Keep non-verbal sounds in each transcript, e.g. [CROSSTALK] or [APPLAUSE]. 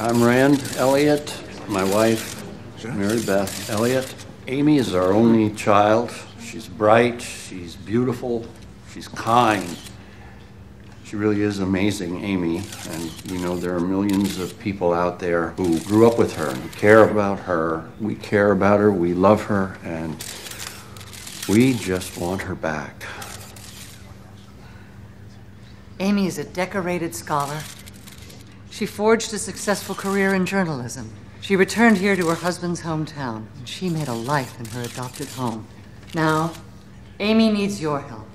I'm Rand Elliott, my wife, Mary Beth Elliott. Amy is our only child. She's bright, she's beautiful, she's kind. She really is amazing, Amy. And you know, there are millions of people out there who grew up with her and care about her. We care about her, we love her, and we just want her back. Amy is a decorated scholar. She forged a successful career in journalism. She returned here to her husband's hometown, and she made a life in her adopted home. Now, Amy needs your help.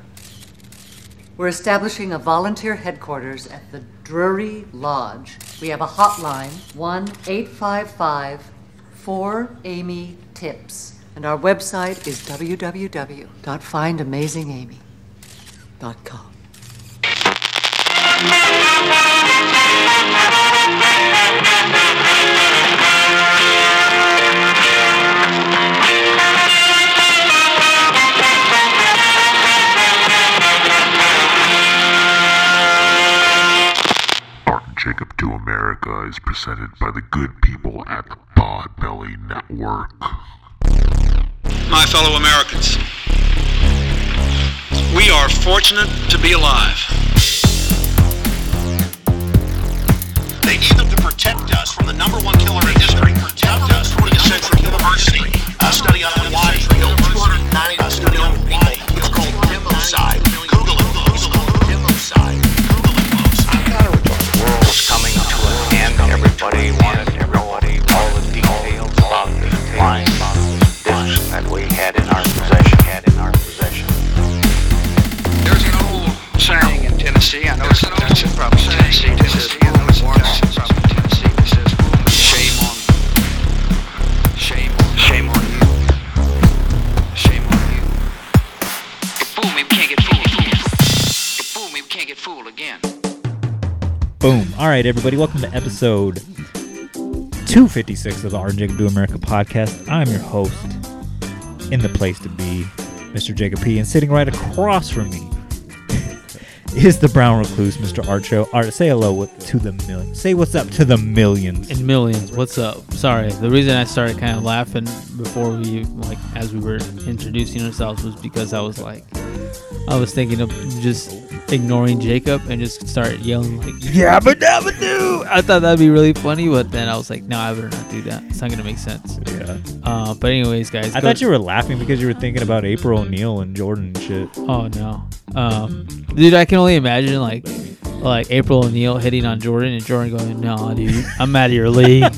We're establishing a volunteer headquarters at the Drury Lodge. We have a hotline 1 855 4 Amy Tips. And our website is www.findamazingamy.com. Jacob Do America is presented by the good people at the Podbelly Network. My fellow Americans, we are fortunate to be alive. They need them to protect us from the number one killer in history. Protect us from the Central University. A study on why killed 290 a study on why it's called democide. Google it, folks. Democide. Was coming to an end. Everybody wanted to know all the details about the flying discs that we had in our possession. Had in our possession. There's an old saying in Tennessee. I know it's Tennessee, probably Tennessee. Tennessee. I know it's Tennessee, Boom. All right, everybody. Welcome to episode 256 of the and Jacob Do America podcast. I'm your host in the place to be, Mr. Jacob P. And sitting right across from me is the brown recluse, Mr. Art Show. Art, say hello to the million. Say what's up to the millions. in millions. What's up? Sorry, the reason I started kind of laughing before we like as we were introducing ourselves was because I was like, I was thinking of just ignoring Jacob and just start yelling like yabba dabba doo. I thought that'd be really funny, but then I was like, no, I better not do that. It's not gonna make sense. Yeah. Uh, but anyways, guys, I thought you were laughing because you were thinking about April O'Neil and Jordan and shit. Oh no, um, dude, I can only imagine like like April O'Neil hitting on Jordan and Jordan going, "No, dude, I'm out of your league." [LAUGHS]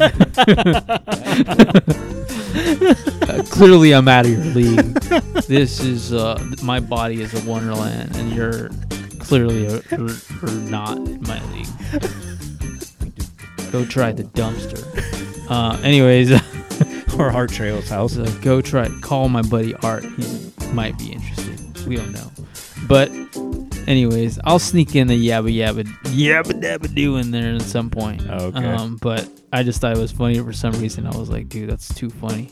Uh, clearly, I'm out of your league. This is uh, my body is a wonderland, and you're clearly a, not in my league. Go try the dumpster. Uh, anyways. [LAUGHS] or Art Trail's house. So go try call my buddy Art. He might be interested. We don't know. But anyways, I'll sneak in the yabba yabba yabba dabba do in there at some point. Okay. Um, but I just thought it was funny for some reason. I was like, dude, that's too funny.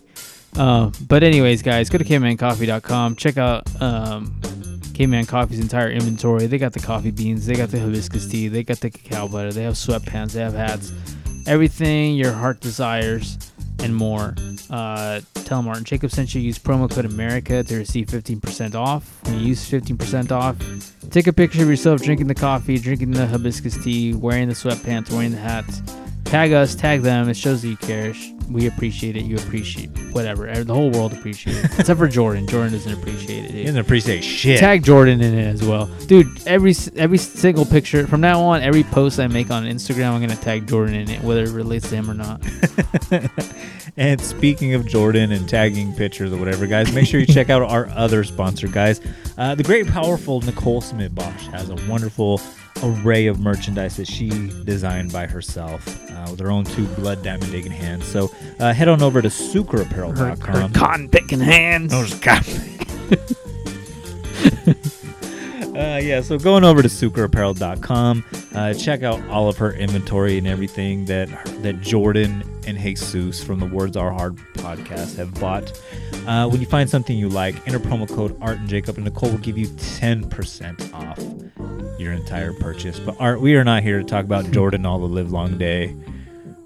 Um, but anyways, guys, go to kmancoffee.com. Check out um, K-Man Coffee's entire inventory. They got the coffee beans, they got the hibiscus tea, they got the cacao butter, they have sweatpants, they have hats, everything your heart desires and more. Uh, tell Martin Jacob sent you. Use promo code America to receive 15% off. When you use 15% off, take a picture of yourself drinking the coffee, drinking the hibiscus tea, wearing the sweatpants, wearing the hats. Tag us, tag them. It shows that you care. We appreciate it. You appreciate whatever. The whole world appreciates it. Except for Jordan. Jordan doesn't appreciate it. He doesn't appreciate shit. Tag Jordan in it as well, dude. Every every single picture from now on, every post I make on Instagram, I'm gonna tag Jordan in it, whether it relates to him or not. [LAUGHS] And speaking of Jordan and tagging pictures or whatever, guys, make sure you check out our other sponsor, guys. Uh, the great, powerful Nicole Smith Bosch has a wonderful array of merchandise that she designed by herself uh, with her own two blood diamond digging hands. So uh, head on over to Her, sucreapparel.com. her cotton picking hands. Oh, cotton. [LAUGHS] Uh, yeah, so going over to sucreapparel.com, uh, check out all of her inventory and everything that that Jordan and Jesus from the Words Are Hard podcast have bought. Uh, when you find something you like, enter promo code Art and Jacob, and Nicole will give you 10% off your entire purchase. But Art, we are not here to talk about Jordan all the live long day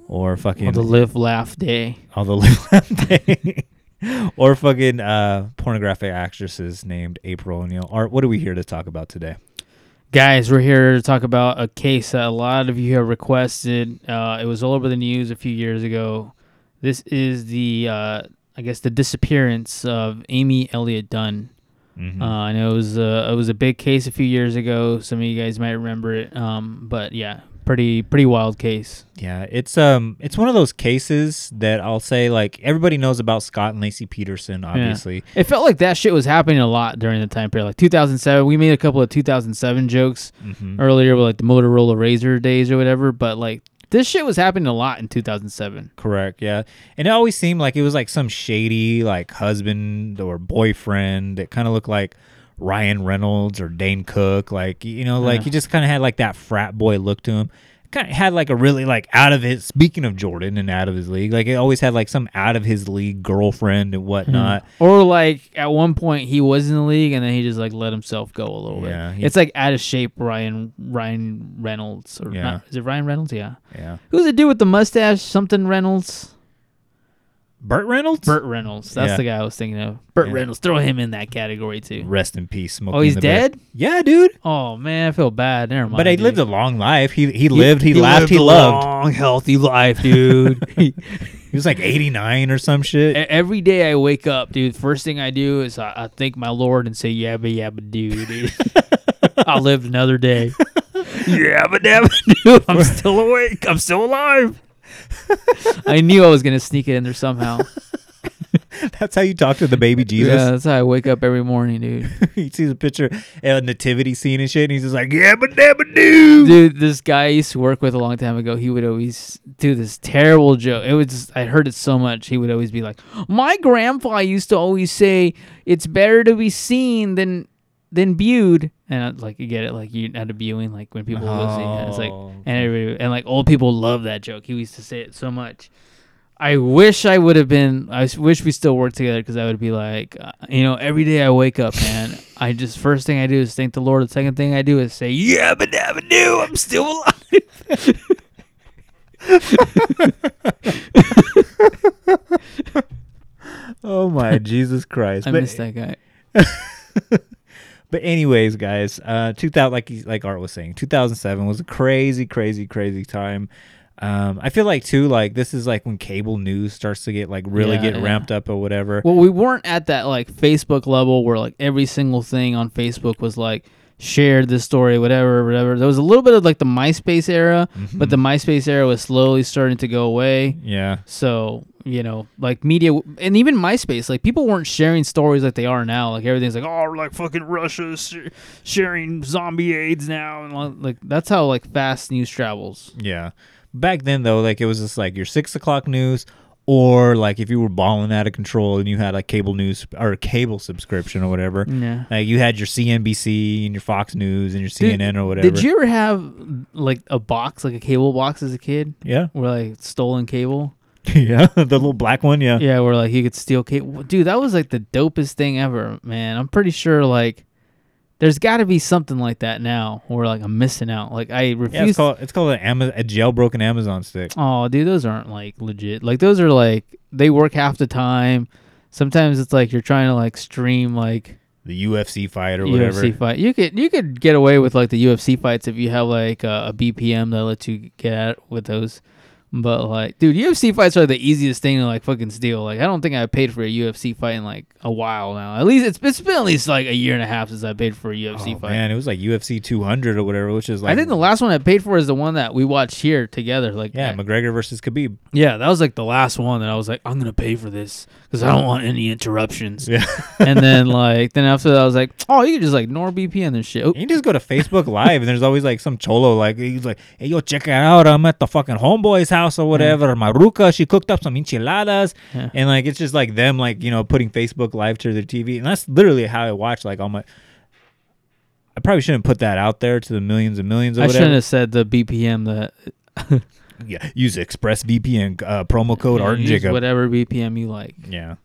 or fucking Or the live laugh day. all the live [LAUGHS] laugh day. or fucking uh, pornographic actresses named April O'Neil. Art, what are we here to talk about today? Guys, we're here to talk about a case that a lot of you have requested. Uh, it was all over the news a few years ago. This is the, uh, I guess, the disappearance of Amy Elliott Dunne. Mhm. Uh, I know it was a, it was a big case a few years ago. Some of you guys might remember it. Um, but yeah, pretty pretty wild case. Yeah, it's um, it's one of those cases that I'll say like everybody knows about Scott and Laci Peterson, Yeah. obviously. It felt like that shit was happening a lot during the time period. Like 2007, we made a couple of 2007 jokes Mhm. earlier with like the Motorola RAZR days or whatever. But like this shit was happening a lot in 2007. Correct, yeah. And it always seemed like it was like some shady like husband or boyfriend that kind of looked like Ryan Reynolds or Dane Cook, like you know, like Yeah. he just kind of had like that frat boy look to him. Kind of had like a really like out of his speaking of Jordan and out of his league, like it always had like some out of his league girlfriend and hmm. whatnot. Or like at one point he was in the league and then he just like let himself go a little Yeah, bit. he- it's like out of shape Ryan Ryan Reynolds or Yeah. not, is it Ryan Reynolds? Yeah. Yeah. Who's the dude with the mustache? Something Reynolds. Burt Reynolds. Burt Reynolds. That's Yeah. the guy I was thinking of. Burt Yeah. Reynolds. Throw him in that category too. Rest in peace. Smokey Oh, he's the Bear. dead. Yeah, dude. Oh man, I feel bad. Never mind. But he dude. lived a long life. He he lived. He, laughed. lived He a loved. long, healthy life, dude. [LAUGHS] He was like eighty nine or some shit. E- Every day I wake up, dude. First thing I do is I, I thank my Lord and say yabba yabba do, dude. [LAUGHS] I lived another day. [LAUGHS] yabba dabba do. I'm still awake. I'm still alive. [LAUGHS] I knew I was gonna sneak it in there somehow. [LAUGHS] That's how you talk to the baby Jesus. Yeah, that's how I wake up every morning, dude. [LAUGHS] he sees a picture, a nativity scene and shit, and he's just like, yeah, but dabba doo. Dude, this guy I used to work with a long time ago, he would always do this terrible joke. It was just, I heard it so much. He would always be like, "My grandpa used to always say it's better to be seen than than viewed." And I, like you get it, like you at a viewing, like when people see it, it's like, Oh, and everybody, and like old people love that joke. He used to say it so much. I wish I would have been. i wish we still worked together because I would be like, uh, you know, every day I wake up, man. I just first thing I do is thank the Lord. The second thing I do is say, "Yeah, but dabba do, I'm still alive." [LAUGHS] Oh my [LAUGHS] Jesus Christ! I but, miss that guy. [LAUGHS] but anyways, guys, uh, two thousand like like Art was saying, two thousand seven was a crazy, crazy, crazy time. Um, I feel like too, like this is like when cable news starts to get like really Yeah, get yeah. ramped up or whatever. Well, we weren't at that like Facebook level where like every single thing on Facebook was like shared this story, whatever, whatever. There was a little bit of like the MySpace era, but the MySpace era was slowly starting to go away. yeah, So you know, like media and even MySpace, like people weren't sharing stories like they are now. Like everything's like, oh, like fucking Russia sh- sharing zombie AIDS now, and like- that's how like fast news travels. yeah. Back then though, like it was just like your six o'clock news. Or like if you were balling out of control and you had like cable news or a cable subscription or whatever, Yeah. like you had your CNBC and your Fox News and your Dude, CNN or whatever. Did you ever have like a box, like a cable box as a kid? Yeah, Where like stolen cable? [LAUGHS] yeah, the little black one. Yeah, Yeah, where like you could steal cable. Dude, that was like the dopest thing ever, man. I'm pretty sure like there's got to be something like that now where like I'm missing out. Like I Yeah, refuse. it's called it's called an a jailbroken Amazon stick. oh, dude, those aren't like legit. Like those are like they work half the time. Sometimes it's like you're trying to like stream like The UFC fight or whatever. UFC fight. You could you could get away with like the UFC fights if you have like a, a VPN that lets you get at with those. But like, dude, UFC fights are the easiest thing to like fucking steal. Like, I don't think I paid for a UFC fight in like a while now. At least it's, it's been at least like a year and a half since I paid for a UFC Oh, fight. man, it was like UFC 200 or whatever, which is like I think the last one I paid for is the one that we watched here together. Like, yeah, McGregor versus Khabib. yeah, that was like the last one that I was like, I'm gonna pay for this because I don't want any interruptions. Yeah. and then [LAUGHS] like, then after that, I was like, oh, you can just like ignore BPN and shit. Oh, You just go to Facebook Live and there's always like some cholo like he's like, hey yo, check it out. I'm at the fucking homeboy's house or whatever. My ruca, she cooked up some enchiladas, Yeah. and like it's just like them like you know putting Facebook Live to their TV, and that's literally how I watch like all my. I probably shouldn't put that out there to the millions and millions or I whatever. shouldn't have said the VPN that [LAUGHS] yeah, use ExpressVPN uh, promo code Yeah, Art and use Jacob. whatever VPN you like. Yeah.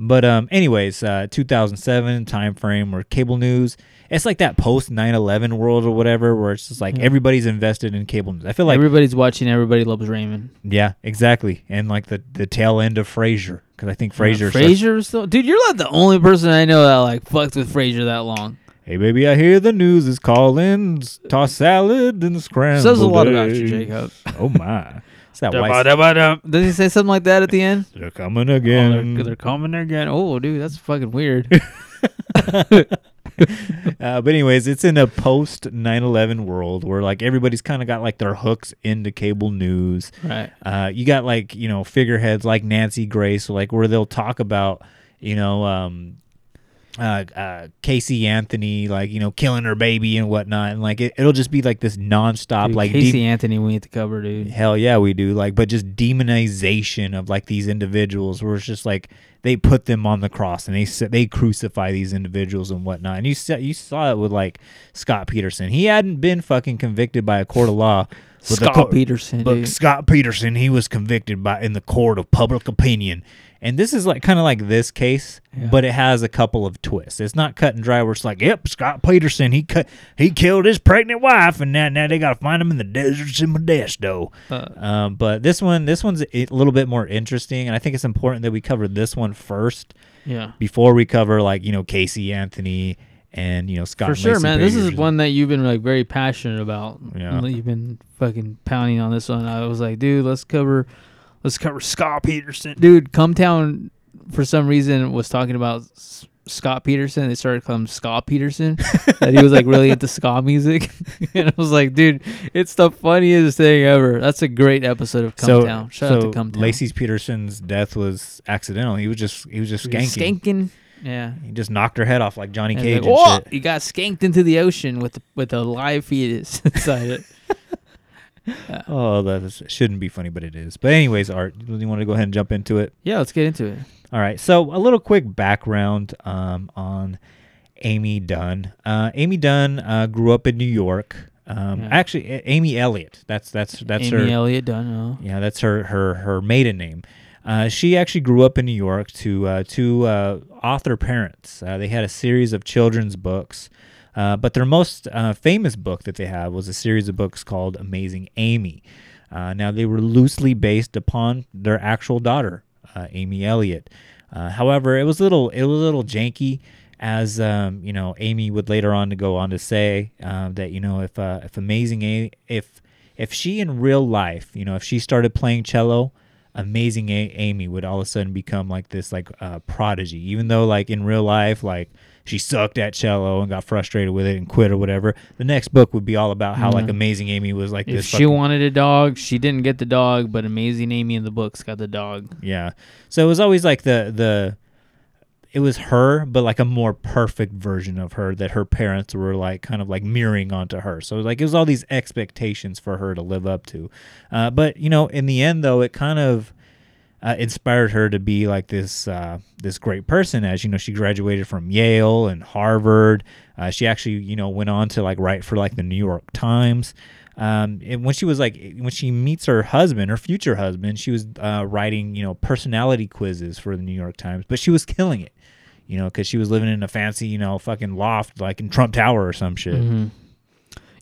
But um, anyways, uh, 2007 time frame where cable news. It's like that post 9/11 world or whatever, where it's just like Yeah. everybody's invested in cable news. I feel like Everybody's watching. Everybody loves Raymond. yeah, exactly, and like the the tail end of Frasier because I think Frasier. Frasier was still, dude. You're not the only person I know that like fucked with Frasier that long. Hey baby, I hear the news is calling. Toss salad and scrambled. Says a lot about you, eggs." Jacob. Oh my, it's that [LAUGHS] white. Does he say something like that at the end? [LAUGHS] They're coming Oh, again. they're, they're coming again. Oh, dude, that's fucking weird. [LAUGHS] uh, but anyways, it's in a post 9/11 world where like everybody's kind of got like their hooks into cable news. Right. Uh, you got like you know figureheads like Nancy Grace, like where they'll talk about you know um, uh, uh, Casey Anthony, like you know killing her baby and whatnot, and like it, it'll just be like this nonstop Dude, like Casey de- Anthony, we need to cover, dude. Hell yeah, we do. Like, but just demonization of like these individuals, where it's just like they put them on the cross and they they crucify these individuals and whatnot. And you saw you saw it with like Scott Peterson. He hadn't been fucking convicted by a court of law. Scott court- Peterson, but dude. Scott Peterson, he was convicted by in the court of public opinion. And this is like kind of like this case, but it has a couple of twists. It's not cut and dry where it's like, yep, Scott Peterson, he cut, he killed his pregnant wife, and now now they got to find him in the deserts in Modesto. Uh. um, but this one, this one's a little bit more interesting, and I think it's important that we cover this one first. Yeah. Before we cover like you know Casey Anthony and you know Scott. For sure, man. This is one that you've been like very passionate about. Yeah. You've been fucking pounding on this one. I was like, dude, let's cover, let's cover Scott Peterson. Dude, Cometown, for some reason, was talking about S- Scott Peterson. They started calling him Scott Peterson. [LAUGHS] that he was like really into ska music, [LAUGHS] and I was like, dude, it's the funniest thing ever. That's a great episode of So, Cometown. Shout so out to Cometown. Laci Peterson's death was accidental. He was just he was just He was skanking. skanking. Yeah. He just knocked her head off like Johnny And Cage like, and "Whoa!" shit. He got skanked into the ocean with with a live fetus [LAUGHS] inside it. [LAUGHS] Oh, that is, shouldn't be funny, but it is. But anyways, Art, you want to go ahead and jump into it? Yeah, let's get into it. All right. So a little quick background um, on Amy Dunne. Uh, Amy Dunne uh, grew up in New York. Um, Yeah. Actually, A- Amy Elliott. That's that's that's Amy her. Elliott Dunne. Oh. Yeah, that's her her her maiden name. Uh, she actually grew up in New York to uh, two uh, author parents. Uh, they had a series of children's books, uh, but their most uh, famous book that they have was a series of books called Amazing Amy. Uh, now they were loosely based upon their actual daughter, uh, Amy Elliott. Uh, however, it was a little it was a little janky, as um, you know, Amy would later on to go on to say um, that you know if uh, if Amazing A- if if she in real life, you know, if she started playing cello, amazing A- Amy would all of a sudden become like this like prodigy. Even though like in real life, like she sucked at cello and got frustrated with it and quit or whatever. The next book would be all about how like Mhm. amazing Amy was like If this. she fucking- wanted a dog, she didn't get the dog, but Amazing Amy in the books got the dog. Yeah. So it was always like the the it was her, but like a more perfect version of her that her parents were like kind of like mirroring onto her. So it was like it was all these expectations for her to live up to. Uh, but you know, in the end though, it kind of uh, inspired her to be like this uh, this great person. As you know, she graduated from Yale and Harvard. Uh, she actually you know went on to like write for like the New York Times. Um, and when she was like when she meets her husband, her future husband, she was uh, writing you know personality quizzes for the New York Times, but she was killing it. You know, because she was living in a fancy, you know, fucking loft like in Trump Tower or some shit. Mhm.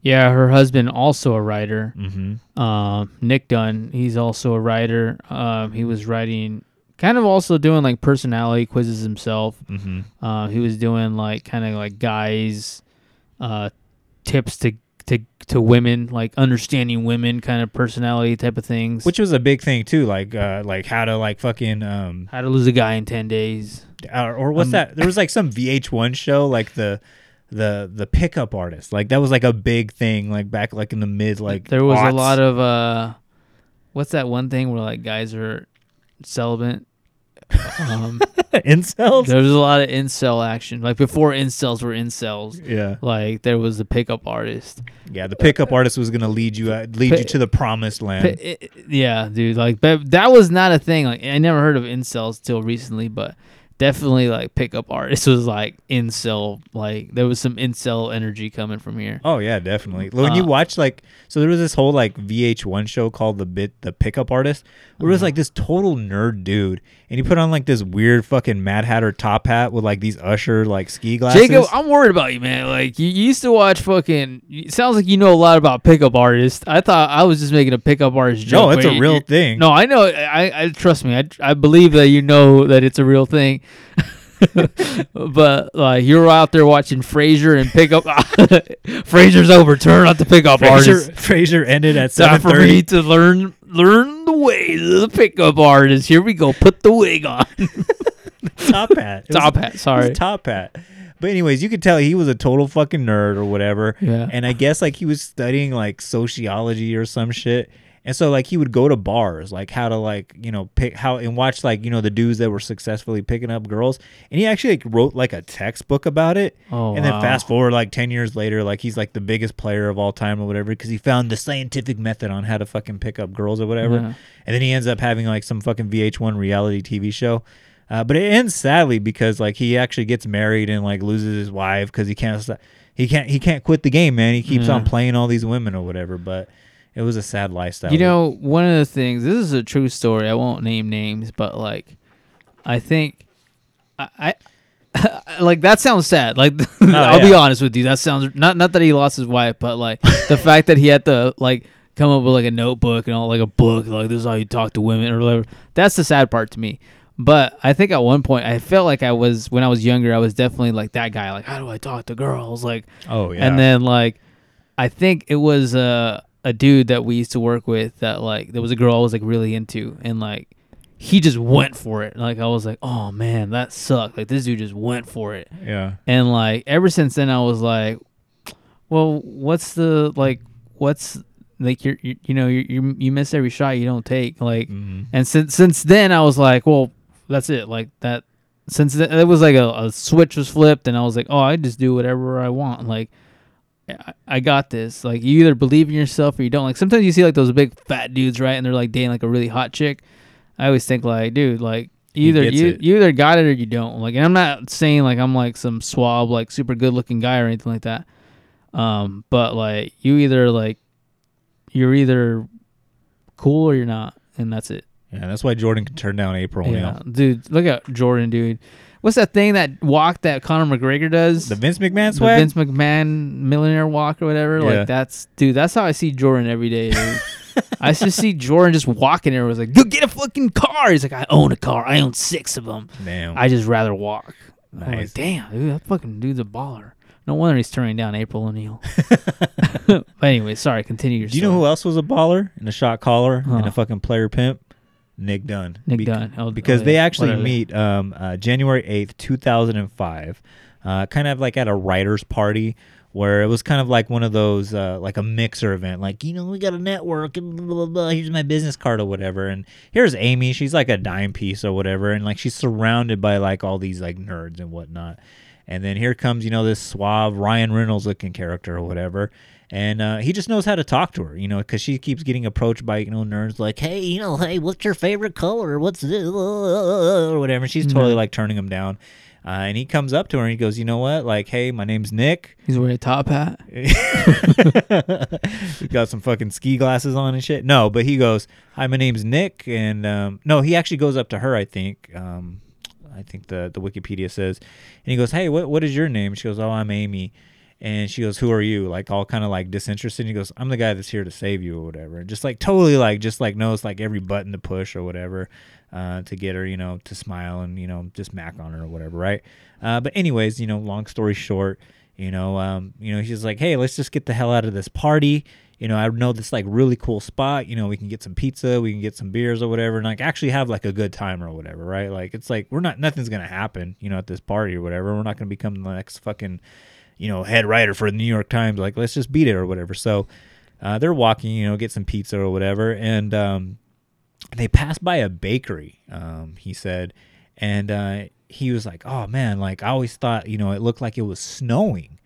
Yeah, her husband also a writer. Mhm. Um, Nick Dunne, he's also a writer. Um, he was writing, kind of also doing like personality quizzes himself. Mhm. Uh, he was doing like kind of like guys, uh, tips to to to women, like understanding women, kind of personality type of things. Which was a big thing too, like uh, like how to like fucking um, how to lose a guy in ten days. or, or what's Um, that? There was like some VH1 show, like the the the pickup artist. Like that was like a big thing, like back like in the mid like. there was aughts. a lot of uh, what's that one thing where like guys are celibate? Um, [LAUGHS] incels. There was a lot of incel action, like before incels were incels. Yeah. like there was the pickup artist. Yeah, the pickup artist was gonna lead you uh, lead you to the promised land. I- yeah, dude. Like, but that was not a thing. Like, I never heard of incels till recently. But definitely like pickup artist was like incel. Like there was some incel energy coming from here. Oh yeah, definitely. When you Uh, watch like, so there was this whole like VH1 show called the bit the pickup artist, where it was Uh-huh. like this total nerd dude, and he put on like this weird fucking Mad Hatter top hat with like these Usher like ski glasses. Jacob, I'm worried about you, man. Like you, you used to watch fucking. It sounds like you know a lot about pickup artists. I thought I was just making a pickup artist joke. No, it's a real thing. No, I know. I, I trust me. I, I believe that you know that it's a real thing. [LAUGHS] but like you're out there watching Frasier and pickup. [LAUGHS] Frasier's over. Turn out the pickup artist. Frasier, Frasier ended at Time seven for me to learn learn the ways of the pickup artist. Here we go. Put the wig on. [LAUGHS] Top hat. It was- Top hat, sorry. top hat. But anyways, you could tell he was a total fucking nerd or whatever. Yeah. And I guess like he was studying like sociology or some shit. And so like he would go to bars, like how to like, you know, pick how and watch like, you know, the dudes that were successfully picking up girls. And he actually like wrote like a textbook about it. Oh, and then wow. fast forward like 10 years later, like he's like the biggest player of all time or whatever because he found the scientific method on how to fucking pick up girls or whatever. Yeah. And then he ends up having like some fucking VH1 reality TV show. Uh, but it ends sadly because like he actually gets married and like loses his wife because he can't he can't he can't quit the game, man. He keeps on playing all these women or whatever. But it was a sad lifestyle. You know, one of the things. This is a true story. I won't name names, but like, I think, I, I [LAUGHS] like that sounds sad. Like, [LAUGHS] oh, I'll be honest with you. That sounds not not that he lost his wife, but like [LAUGHS] the fact that he had to like come up with like a notebook and all like a book, like this is how you talk to women or whatever. That's the sad part to me. But I think at one point I felt like I was when I was younger. I was definitely like that guy. Like, how do I talk to girls? Like, Oh, yeah. And then like, I think it was a a dude that we used to work with that like there was a girl I was like really into, and like he just went for it. Like I was like, oh man, that sucked. Like this dude just went for it. Yeah. And like ever since then, I was like, well, what's the like, what's like you're, you you know you you you miss every shot you don't take like, mm-hmm. and since since then I was like, well, that's it. Like that. Since th- it was like a, a switch was flipped, and I was like, oh, I just do whatever I want. Like, I, got this. Like, you either believe in yourself or you don't. Like, sometimes you see like those big fat dudes, right? And they're like dating like a really hot chick. I always think like, dude, like either you it. you either got it or you don't. Like, and I'm not saying like I'm like some swab, like super good looking guy or anything like that. Um, but like you either like you're either cool or you're not, and that's it. Yeah, that's why Jordan can turn down April Yeah, dude, look at Jordan, dude. What's that thing that walk that Conor McGregor does? The Vince McMahon the? Vince McMahon millionaire walk or whatever. Yeah. Like that's dude. That's how I see Jordan every day. [LAUGHS] I just see Jordan just walking there. Was like, go get a fucking car. He's like, I own a car. I own six of them. Damn. I just rather walk. I'm like, damn, dude, that fucking dude's a baller. No wonder he's turning down April O'Neil. [LAUGHS] [LAUGHS] but anyway, sorry. Continue your. Do you know who else was a baller and a shot caller and a fucking player pimp? Nick Dunne. Nick Bec- Dunne. Oh, because oh, they actually Whatever. meet um, uh, January 8th, 2005, uh, kind of like at a writer's party where it was kind of like one of those, uh, like a mixer event. Like, you know, we got a network and blah, blah, blah. Here's my business card or whatever. And here's Amy. She's like a dime piece or whatever. And like she's surrounded by like all these like nerds and whatnot. And then here comes, you know, this suave Ryan Reynolds looking character or whatever. And uh, he just knows how to talk to her, you know, because she keeps getting approached by, you know, nerds like, hey, you know, hey, what's your favorite color? What's this? Or whatever. And she's totally Mhm. like turning him down. Uh, and he comes up to her and he goes, you know what? Like, hey, my name's Nick. He's wearing a top hat. [LAUGHS] He's got some fucking ski glasses on and shit. No, but he goes, "Hi, my name's Nick," and um, no, he actually goes up to her. I think, um, I think the the Wikipedia says, and he goes, "Hey, what what is your name?" She goes, "Oh, I'm Amy," and she goes, "Who are you?" Like all kind of like disinterested. And he goes, "I'm the guy that's here to save you or whatever." And just like totally like just like knows like every button to push or whatever. Uh, to get her, you know, to smile and you know just mac on her or whatever, right? Uh, but anyways, you know, long story short, you know, um, you know, he's like, hey, let's just get the hell out of this party. You know, I know this like really cool spot. You know, we can get some pizza, we can get some beers or whatever, and like actually have like a good time or whatever, right? Like it's like we're not nothing's gonna happen, you know, at this party or whatever. We're not gonna become the next fucking, you know, head writer for the New York Times. Like let's just beat it or whatever. So uh, they're walking, you know, get some pizza or whatever, and um, they passed by a bakery. Um, he said, and uh, he was like, "Oh man, like I always thought, you know, it looked like it was snowing."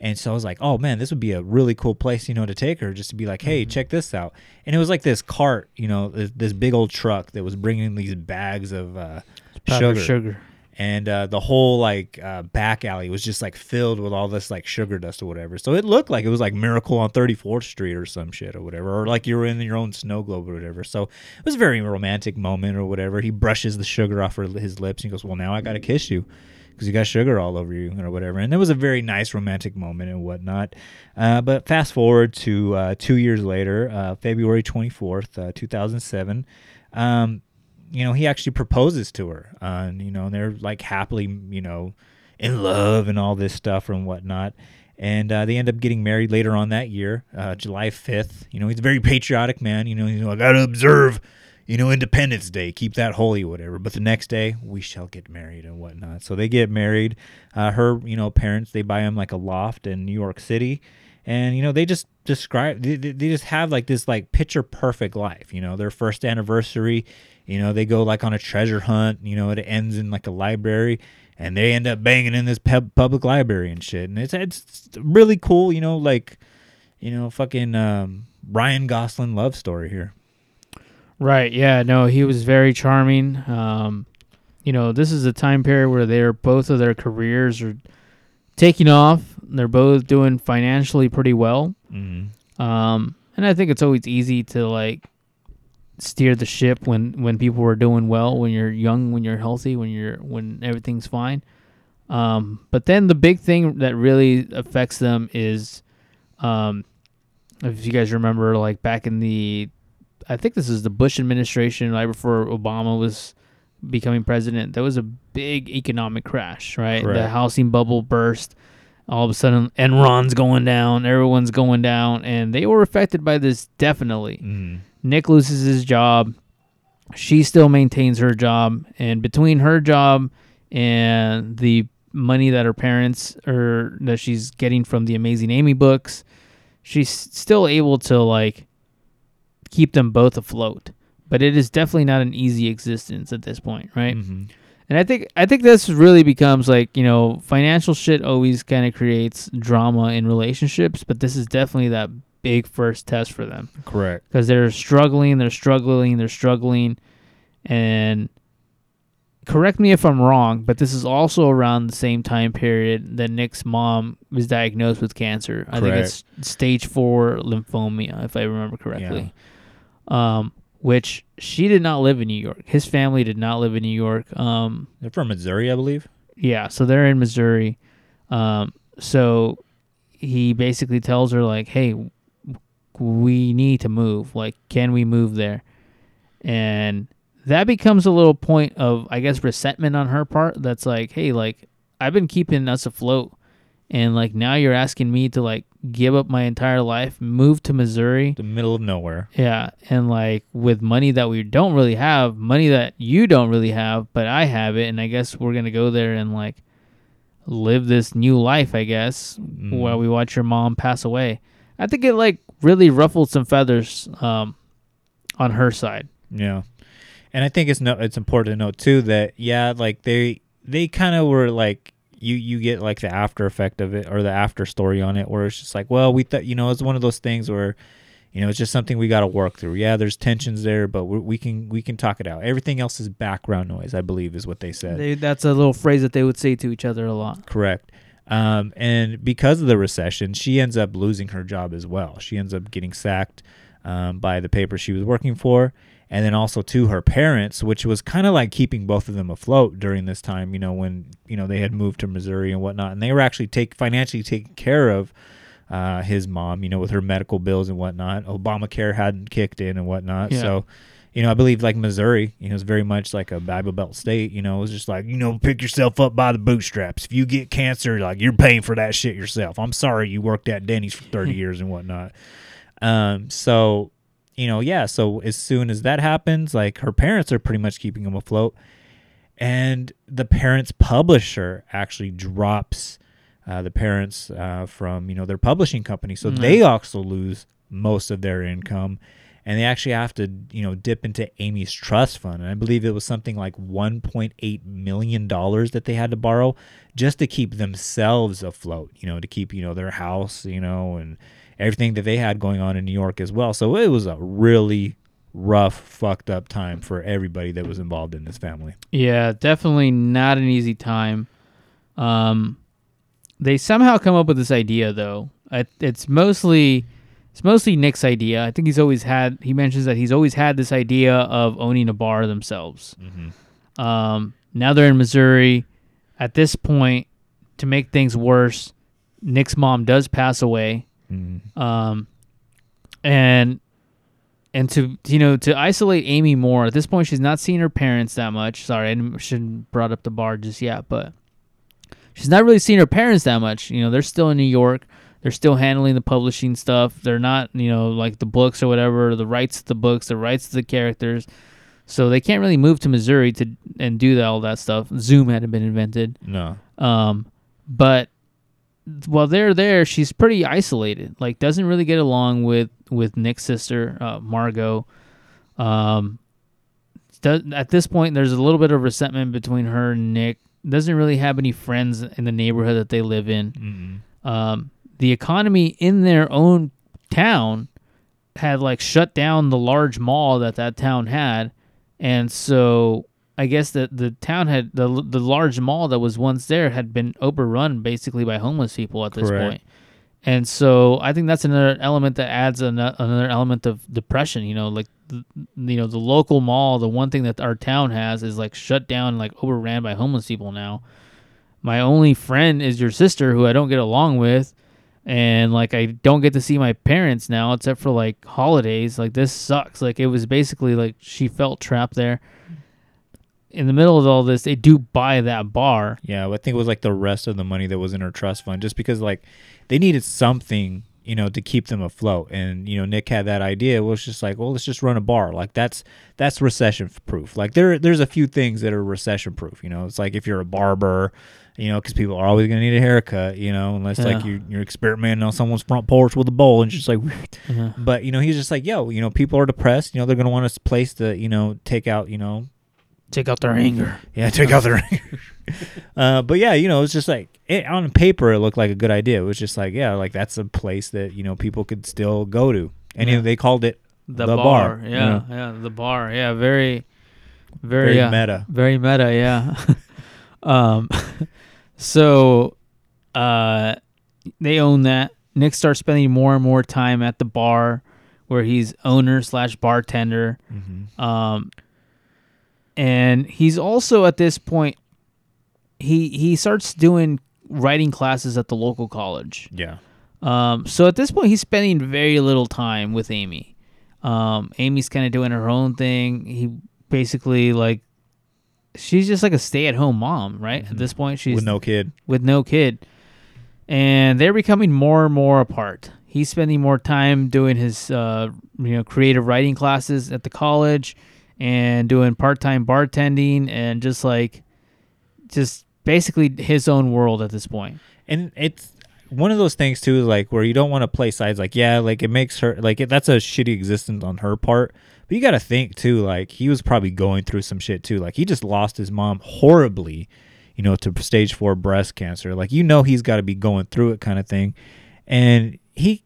And so I was like, "Oh man, this would be a really cool place, you know, to take her, just to be like, hey, check this out." And it was like this cart, you know, this, this big old truck that was bringing these bags of uh, sugar. sugar. And uh, the whole like uh, back alley was just like filled with all this like sugar dust or whatever. So it looked like it was like Miracle on 34th Street or some shit or whatever, or like you were in your own snow globe or whatever. So it was a very romantic moment or whatever. He brushes the sugar off his lips and he goes, "Well, now I gotta kiss you." Because you got sugar all over you or whatever, and it was a very nice romantic moment and whatnot. Uh, but fast forward to uh, two years later, uh, February twenty fourth, uh, two thousand seven. Um, you know, he actually proposes to her. Uh, and, you know, and they're like happily, you know, in love and all this stuff and whatnot. And uh, they end up getting married later on that year, uh, July 5th. You know, he's a very patriotic man. You know, I got to observe, you know, Independence Day, keep that holy, whatever. But the next day, we shall get married and whatnot. So they get married. Uh, her, you know, parents, they buy him like a loft in New York City. And, you know, they just describe, they they just have like this like picture perfect life. You know, their first anniversary, you know, they go like on a treasure hunt. You know, it ends in like a library, and they end up banging in this pub- public library and shit. And it's it's really cool. You know, like you know, fucking um, Ryan Gosling love story here. Right. Yeah. No, he was very charming. Um, you know, this is a time period where they're both of their careers are taking off. They're both doing financially pretty well. Mm-hmm. Um, and I think it's always easy to like steer the ship when when people are doing well, when you're young, when you're healthy, when you're when everything's fine. Um, but then the big thing that really affects them is, um, if you guys remember, like back in the, I think this is the Bush administration, right before Obama was becoming president. There was a big economic crash, right? The housing bubble burst. All of a sudden, Enron's going down. Everyone's going down, and they were affected by this definitely. Mm. Nick loses his job. She still maintains her job, and between her job and the money that her parents or that she's getting from the Amazing Amy books, she's still able to like keep them both afloat. But it is definitely not an easy existence at this point, right? Mhm. And I think I think this really becomes like you know financial shit always kind of creates drama in relationships, but this is definitely that big first test for them Correct. because they're struggling, they're struggling, they're struggling, and correct me if I'm wrong, but this is also around the same time period that Nick's mom was diagnosed with cancer. Correct. I think it's stage four lymphoma, if I remember correctly. Yeah. Um, which she did not live in New York. His family did not live in New York. Um, They're from Missouri, I believe. yeah, so they're in Missouri. Um, so he basically tells her like, "Hey, we need to move. Like, can we move there?" And that becomes a little point of, I guess, resentment on her part. That's like, "Hey, like, I've been keeping us afloat, and like now you're asking me to like give up my entire life, move to Missouri." The middle of nowhere. Yeah, and like with money that we don't really have, money that you don't really have, but I have it, and I guess we're gonna go there and like live this new life, I guess, mm-hmm. while we watch your mom pass away. I think it like really ruffled some feathers um, on her side. Yeah, and I think it's no, it's important to note too that yeah, like they they kind of were like you you get like the after effect of it or the after story on it where it's just like well we thought you know it's one of those things where you know it's just something we got to work through. Yeah, there's tensions there, but we we can we can talk it out. Everything else is background noise, I believe, is what they said. They, that's a little phrase that they would say to each other a lot. Correct. Um, and because of the recession, she ends up losing her job as well. She ends up getting sacked um, by the paper she was working for, and then also to her parents, which was kind of like keeping both of them afloat during this time. You know, when you know they had moved to Missouri and whatnot, and they were actually take financially taking care of uh, his mom. You know, with her medical bills and whatnot. Obamacare hadn't kicked in and whatnot, Yeah. so you know, I believe like Missouri, you know, is very much like a Bible Belt state. You know, it's just like you know, pick yourself up by the bootstraps. If you get cancer, like you're paying for that shit yourself. I'm sorry you worked at Denny's for 30 [LAUGHS] years and whatnot. Um, so you know, yeah. So as soon as that happens, like her parents are pretty much keeping them afloat, and the parents' publisher actually drops uh, the parents uh, from you know their publishing company, so they also lose most of their income, and they actually have to you know dip into Amy's trust fund, and I believe it was something like 1.8 million dollars that they had to borrow just to keep themselves afloat, you know, to keep you know their house, you know, and everything that they had going on in New York as well. So it was a really rough, fucked up time for everybody that was involved in this family. Yeah, definitely not an easy time. Um, they somehow come up with this idea though. It, it's mostly it's mostly Nick's idea. I think he's always had. He mentions that he's always had this idea of owning a bar themselves. Um, now they're in Missouri. At this point, to make things worse, Nick's mom does pass away. Um, and and to you know to isolate Amy more at this point, she's not seeing her parents that much. Sorry, I shouldn't brought up the bar just yet, but she's not really seeing her parents that much. You know, they're still in New York. They're still handling the publishing stuff. They're not, you know, like the books or whatever, the rights to the books, the rights to the characters. So they can't really move to Missouri to and do that, all that stuff. Zoom hadn't been invented. No. Um, but while they're there, she's pretty isolated. Like, doesn't really get along with with Nick's sister, uh, Margo. Um, does, at this point, there's a little bit of resentment between her and Nick. Doesn't really have any friends in the neighborhood that they live in. Um, the economy in their own town had like shut down the large mall that that town had, and so I guess that the town had the the large mall that was once there had been overrun basically by homeless people at this Correct. point. And so I think that's another element that adds an, another element of depression. You know, like the, you know the local mall. The one thing that our town has is like shut down, like overran by homeless people now. My only friend is your sister, who I don't get along with, and like I don't get to see my parents now, except for like holidays. Like this sucks. Like it was basically like she felt trapped there. In the middle of all this, they do buy that bar. Yeah, I think it was like the rest of the money that was in her trust fund, just because like they needed something, you know, to keep them afloat. And you know, Nick had that idea. It was just like, well, let's just run a bar. Like that's that's recession proof. Like there there's a few things that are recession proof. You know, it's like if you're a barber, you know, because people are always gonna need a haircut. You know, unless like Yeah. you you're experimenting on someone's front porch with a bowl and just like. [LAUGHS] Uh-huh. But you know, he's just like, yo, you know, people are depressed. You know, they're gonna want a place to, you know, take out, you know, Take out their anger. yeah, take out their [LAUGHS] anger. uh, but yeah, you know, it's just like it, on paper, it looked like a good idea. It was just like, yeah, like that's a place that you know people could still go to, and you know, Yeah. they called it the, The bar. bar, Yeah, you yeah, the bar. Yeah, very, very, Very yeah, meta. Very meta. Yeah. [LAUGHS] um, so, uh, they own that. Nick starts spending more and more time at the bar, where he's owner slash bartender. Um, and he's also at this point, he he starts doing writing classes at the local college. Yeah. Um, so at this point, he's spending very little time with Amy. Um, Amy's kind of doing her own thing. He basically like, she's just like a stay-at-home mom, right? At this point, she's with no kid. with no kid, and they're becoming more and more apart. He's spending more time doing his, uh, you know, creative writing classes at the college, and doing part-time bartending, and just like, just basically his own world at this point. and it's one of those things too like where you don't want to play sides like yeah like it makes her like it, that's a shitty existence on her part. But you got to think too like he was probably going through some shit too. Like he just lost his mom horribly you know to stage 4 breast cancer. Like you know he's got to be going through it kind of thing. And he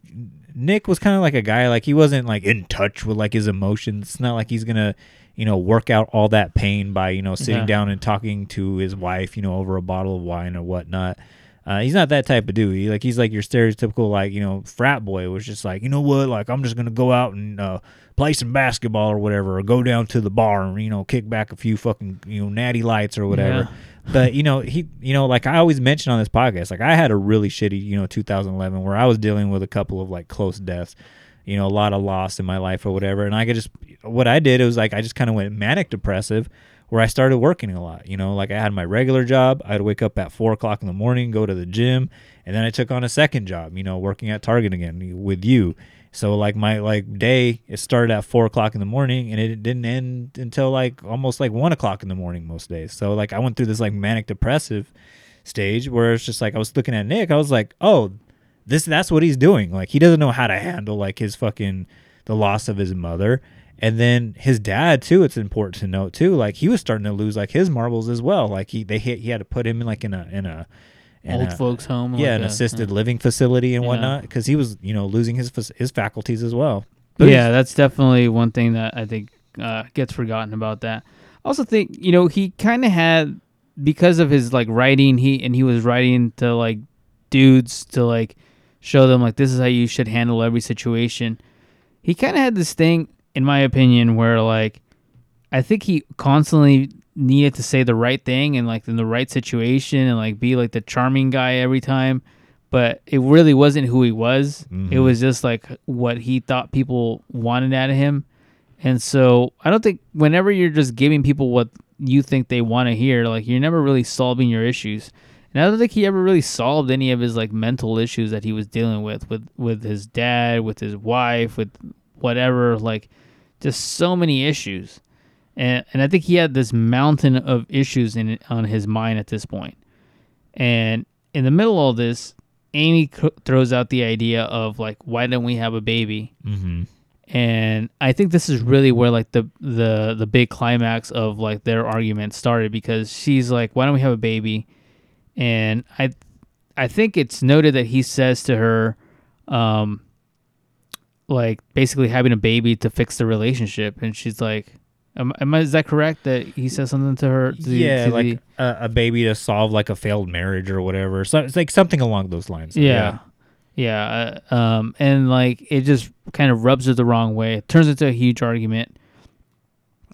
Nick was kind of like a guy like he wasn't like in touch with like his emotions. It's not like he's to you know work out all that pain by you know sitting Yeah. down and talking to his wife you know over a bottle of wine or whatnot uh, he's not that type of dude. He, like he's like your stereotypical like you know frat boy. Was just like you know what, like I'm just gonna go out and uh, play some basketball or whatever, or go down to the bar and you know kick back a few fucking you know natty lights or whatever. [LAUGHS] But you know he, you know like I always mention on this podcast, like I had a really shitty you know 2011 where I was dealing with a couple of like close deaths, you know a lot of loss in my life or whatever, and I could just what I did it was like I just kind of went manic depressive where I started working a lot. You know, like I had my regular job. I'd wake up at four o'clock in the morning, go to the gym, and then I took on a second job. You know, working at Target again with you. So like my like day, it started at four o'clock in the morning, and it didn't end until like almost like one o'clock in the morning most days. So like I went through this like manic depressive stage where it's just like I was looking at Nick. I was like, oh, this that's what he's doing. Like he doesn't know how to handle like his fucking the loss of his mother. And then his dad too. It's important to note too. Like he was starting to lose like his marbles as well. Like he they hit he had to put him in like in a in a in Old a- folks home. yeah, like an a- assisted living facility and Yeah. whatnot because he was you know losing his his faculties as well. yeah, that's definitely one thing that I think uh, gets forgotten about that. I also think you know he kind of had because of his like writing he and he was writing to like dudes to like show them like this is how you should handle every situation. He kind of had this thing, in my opinion, where like I think he constantly needed to say the right thing and like in the right situation and like be like the charming guy every time but it really wasn't who he was. It mm-hmm. was just like what he thought people wanted out of him. And so i don't think whenever you're just giving people what you think they want to hear like you're never really solving your issues. And i don't think he ever really solved any of his like mental issues that he was dealing with with with his dad with his wife with whatever like just so many issues and and I think he had this mountain of issues in on his mind at this point. And in the middle of all this, Amy c- throws out the idea of like, why don't we have a baby? Mm-hmm. And I think this is really where like the the the big climax of like their argument started because she's like, why don't we have a baby? And I I think it's noted that he says to her, um, like basically having a baby to fix the relationship, and she's like, am, am I, is that correct that he says something to her? To the- yeah, to like the- a, a baby to solve like a failed marriage or whatever. So it's like something along those lines. Yeah. Yeah. uh, um, and like it just kind of rubs her the wrong way. It turns into a huge argument.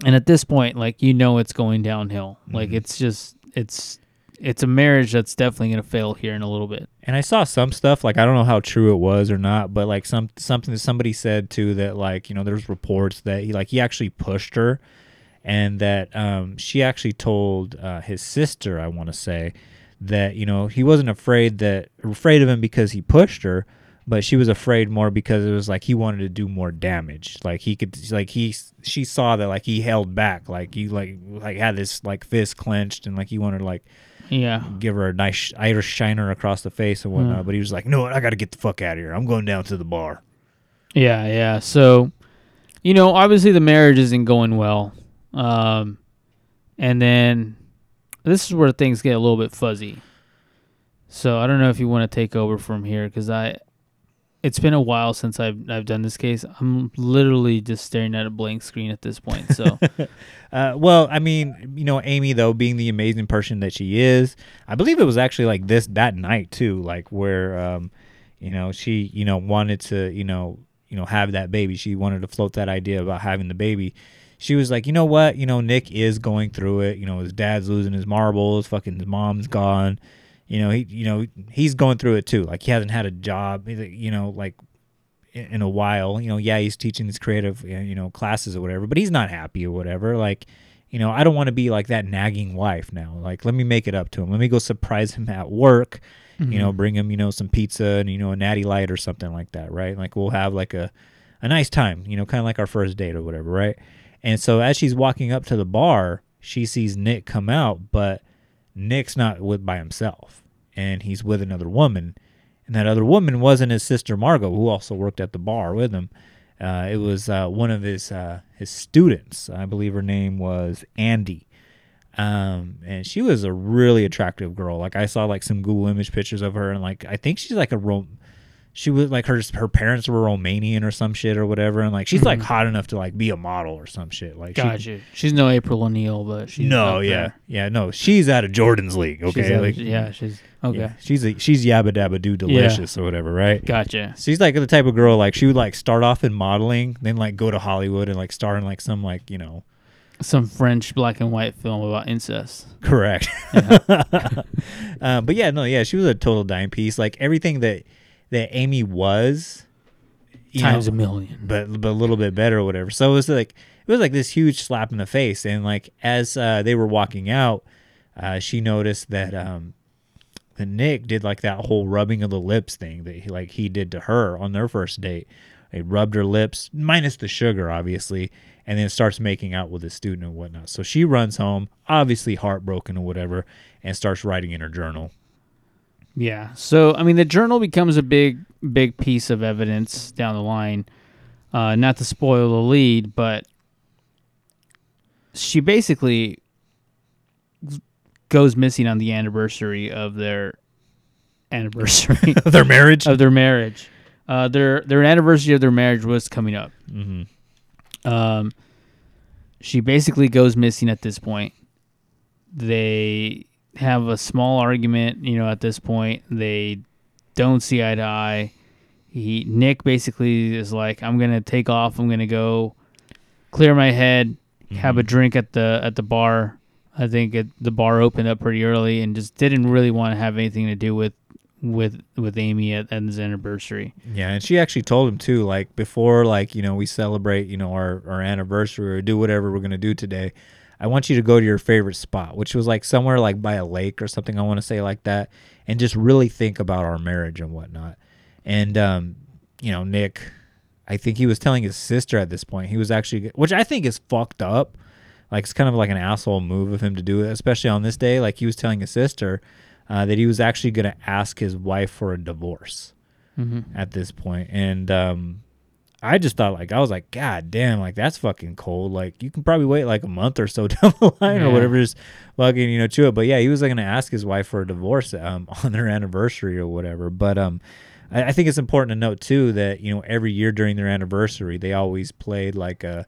And at this point, like you know it's going downhill. Like it's just it's it's a marriage that's definitely gonna fail here in a little bit. And I saw some stuff like I don't know how true it was or not, but like some something that somebody said too that like you know there's reports that he like he actually pushed her, and that um she actually told uh, his sister I want to say that you know he wasn't afraid that afraid of him because he pushed her, but she was afraid more because it was like he wanted to do more damage. Like he could like he she saw that like he held back, like he like like had this like fist clenched and like he wanted to like Yeah. give her a nice Irish shiner across the face and whatnot. Mm. But he was like, "No, I got to get the fuck out of here. I'm going down to the bar." Yeah, yeah. So, you know, obviously the marriage isn't going well. Um, and then this is where things get a little bit fuzzy. So I don't know if you want to take over from here because I, it's been a while since I've I've done this case. I'm literally just staring at a blank screen at this point. So [LAUGHS] Uh, well, I mean, you know, Amy though, being the amazing person that she is, I believe it was actually like this that night too, like where, um, you know, she, you know, wanted to, you know, you know, have that baby. She wanted to float that idea about having the baby. She was like, you know what, you know, Nick is going through it. You know, his dad's losing his marbles. Fucking his mom's gone. You know, he, you know, he's going through it too. Like he hasn't had a job. You know, like in a while. You know, yeah, he's teaching his creative, you know, classes or whatever, but he's not happy or whatever. Like, you know, I don't want to be like that nagging wife now. Like, let me make it up to him. Let me go surprise him at work. You know, mm-hmm. bring him, you know, some pizza and you know a natty light or something like that, right? Like we'll have like a a nice time, you know, kind of like our first date or whatever, right? And so as she's walking up to the bar, she sees Nick come out, but Nick's not with by himself, and he's with another woman and that other woman wasn't his sister Margo, who also worked at the bar with him. Uh, it was uh, one of his uh, his students. I believe her name was Andy, um, and she was a really attractive girl. Like I saw like some Google image pictures of her, and like I think she's like a Ro- she was like her her parents were Romanian or some shit or whatever, and like she's like hot enough to like be a model or some shit. Like she- gotcha. She's no April O'Neil, but she's no, yeah, there. yeah, no, she's out of Jordan's league. Okay, like yeah, she's okay. yeah, she's a, she's yabba dabba do delicious or whatever, right? Gotcha. She's like the type of girl like she would like start off in modeling, then like go to Hollywood and like star in like some like you know Some French black and white film about incest. correct. [LAUGHS] uh, but yeah, no, yeah, she was a total dime piece. Like everything that that Amy was, Times know, a million. but but a little bit better or whatever. So it was like it was like this huge slap in the face. And like as uh, they were walking out, uh, she noticed that um, the Nick did like that whole rubbing of the lips thing that he, like he did to her on their first date. They rubbed her lips, minus the sugar, obviously, and then starts making out with the student and whatnot. So she runs home, obviously heartbroken or whatever, and starts writing in her journal. Yeah. So I mean, the journal becomes a big, big piece of evidence down the line. Uh, not to spoil the lead, but she basically goes missing on the anniversary of their anniversary [LAUGHS] Of Their marriage. of their marriage. Uh, their their anniversary of their marriage was coming up. Mhm. Um, she basically goes missing at this point. They have a small argument, you know, at this point. They don't see eye to eye. He Nick basically is like, I'm gonna take off. I'm gonna go clear my head, have a mm-hmm. drink at the at the bar. I think it, the bar opened up pretty early and just didn't really want to have anything to do with with with Amy at, at his anniversary. Yeah, and she actually told him too, like before, like you know, we celebrate, you know, our our anniversary or do whatever we're gonna do today. I want you to go to your favorite spot, which was like somewhere like by a lake or something. I want to say like that, and just really think about our marriage and whatnot. And um, you know, Nick, I think he was telling his sister at this point. He was actually, which I think is fucked up. Like it's kind of like an asshole move of him to do it, especially on this day. Like he was telling his sister uh, that he was actually going to ask his wife for a divorce Mhm. at this. And um, I just thought, like, I was like, God damn, like that's fucking cold. Like you can probably wait like a month or so [LAUGHS] down the line or whatever, just fucking you know chew it. But yeah, he was like, going to ask his wife for a divorce um, [LAUGHS] on their anniversary or whatever. But um, I, I think it's important to note too that you know every year during their anniversary, they always played like a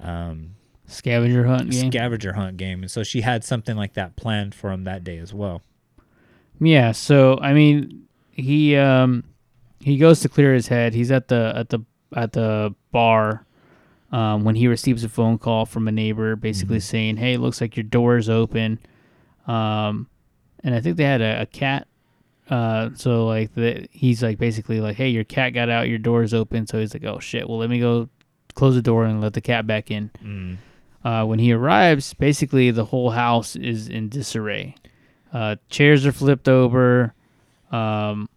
um, Scavenger hunt game. scavenger hunt game, and so she had something like that planned for him that day as well. Yeah, so I mean, he um he goes to clear his head. He's at the at the at the bar um, when he receives a phone call from a neighbor, basically saying, "Hey, it looks like your door is open." Um, and I think they had a, a cat. Uh, so like the he's like basically like, "Hey, your cat got out. Your door is open." So he's like, "Oh shit! Well, let me go close the door and let the cat back in." Mm. Uh, when he arrives, basically the whole house is in disarray. Uh, chairs are flipped over. Um,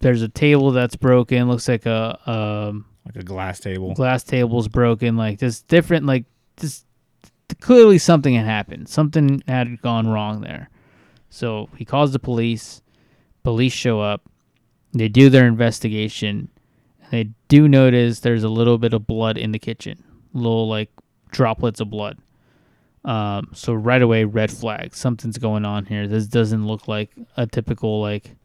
there's a table that's broken. Looks like a um, Like a glass table. glass table's broken. Like just different. Like just clearly something had happened. Something had gone wrong there. So he calls the police. Police show up. They do their investigation. They do notice there's a little bit of blood in the kitchen. Little like droplets of blood. Um, so right away, red flag. Something's going on here. This doesn't look like a typical like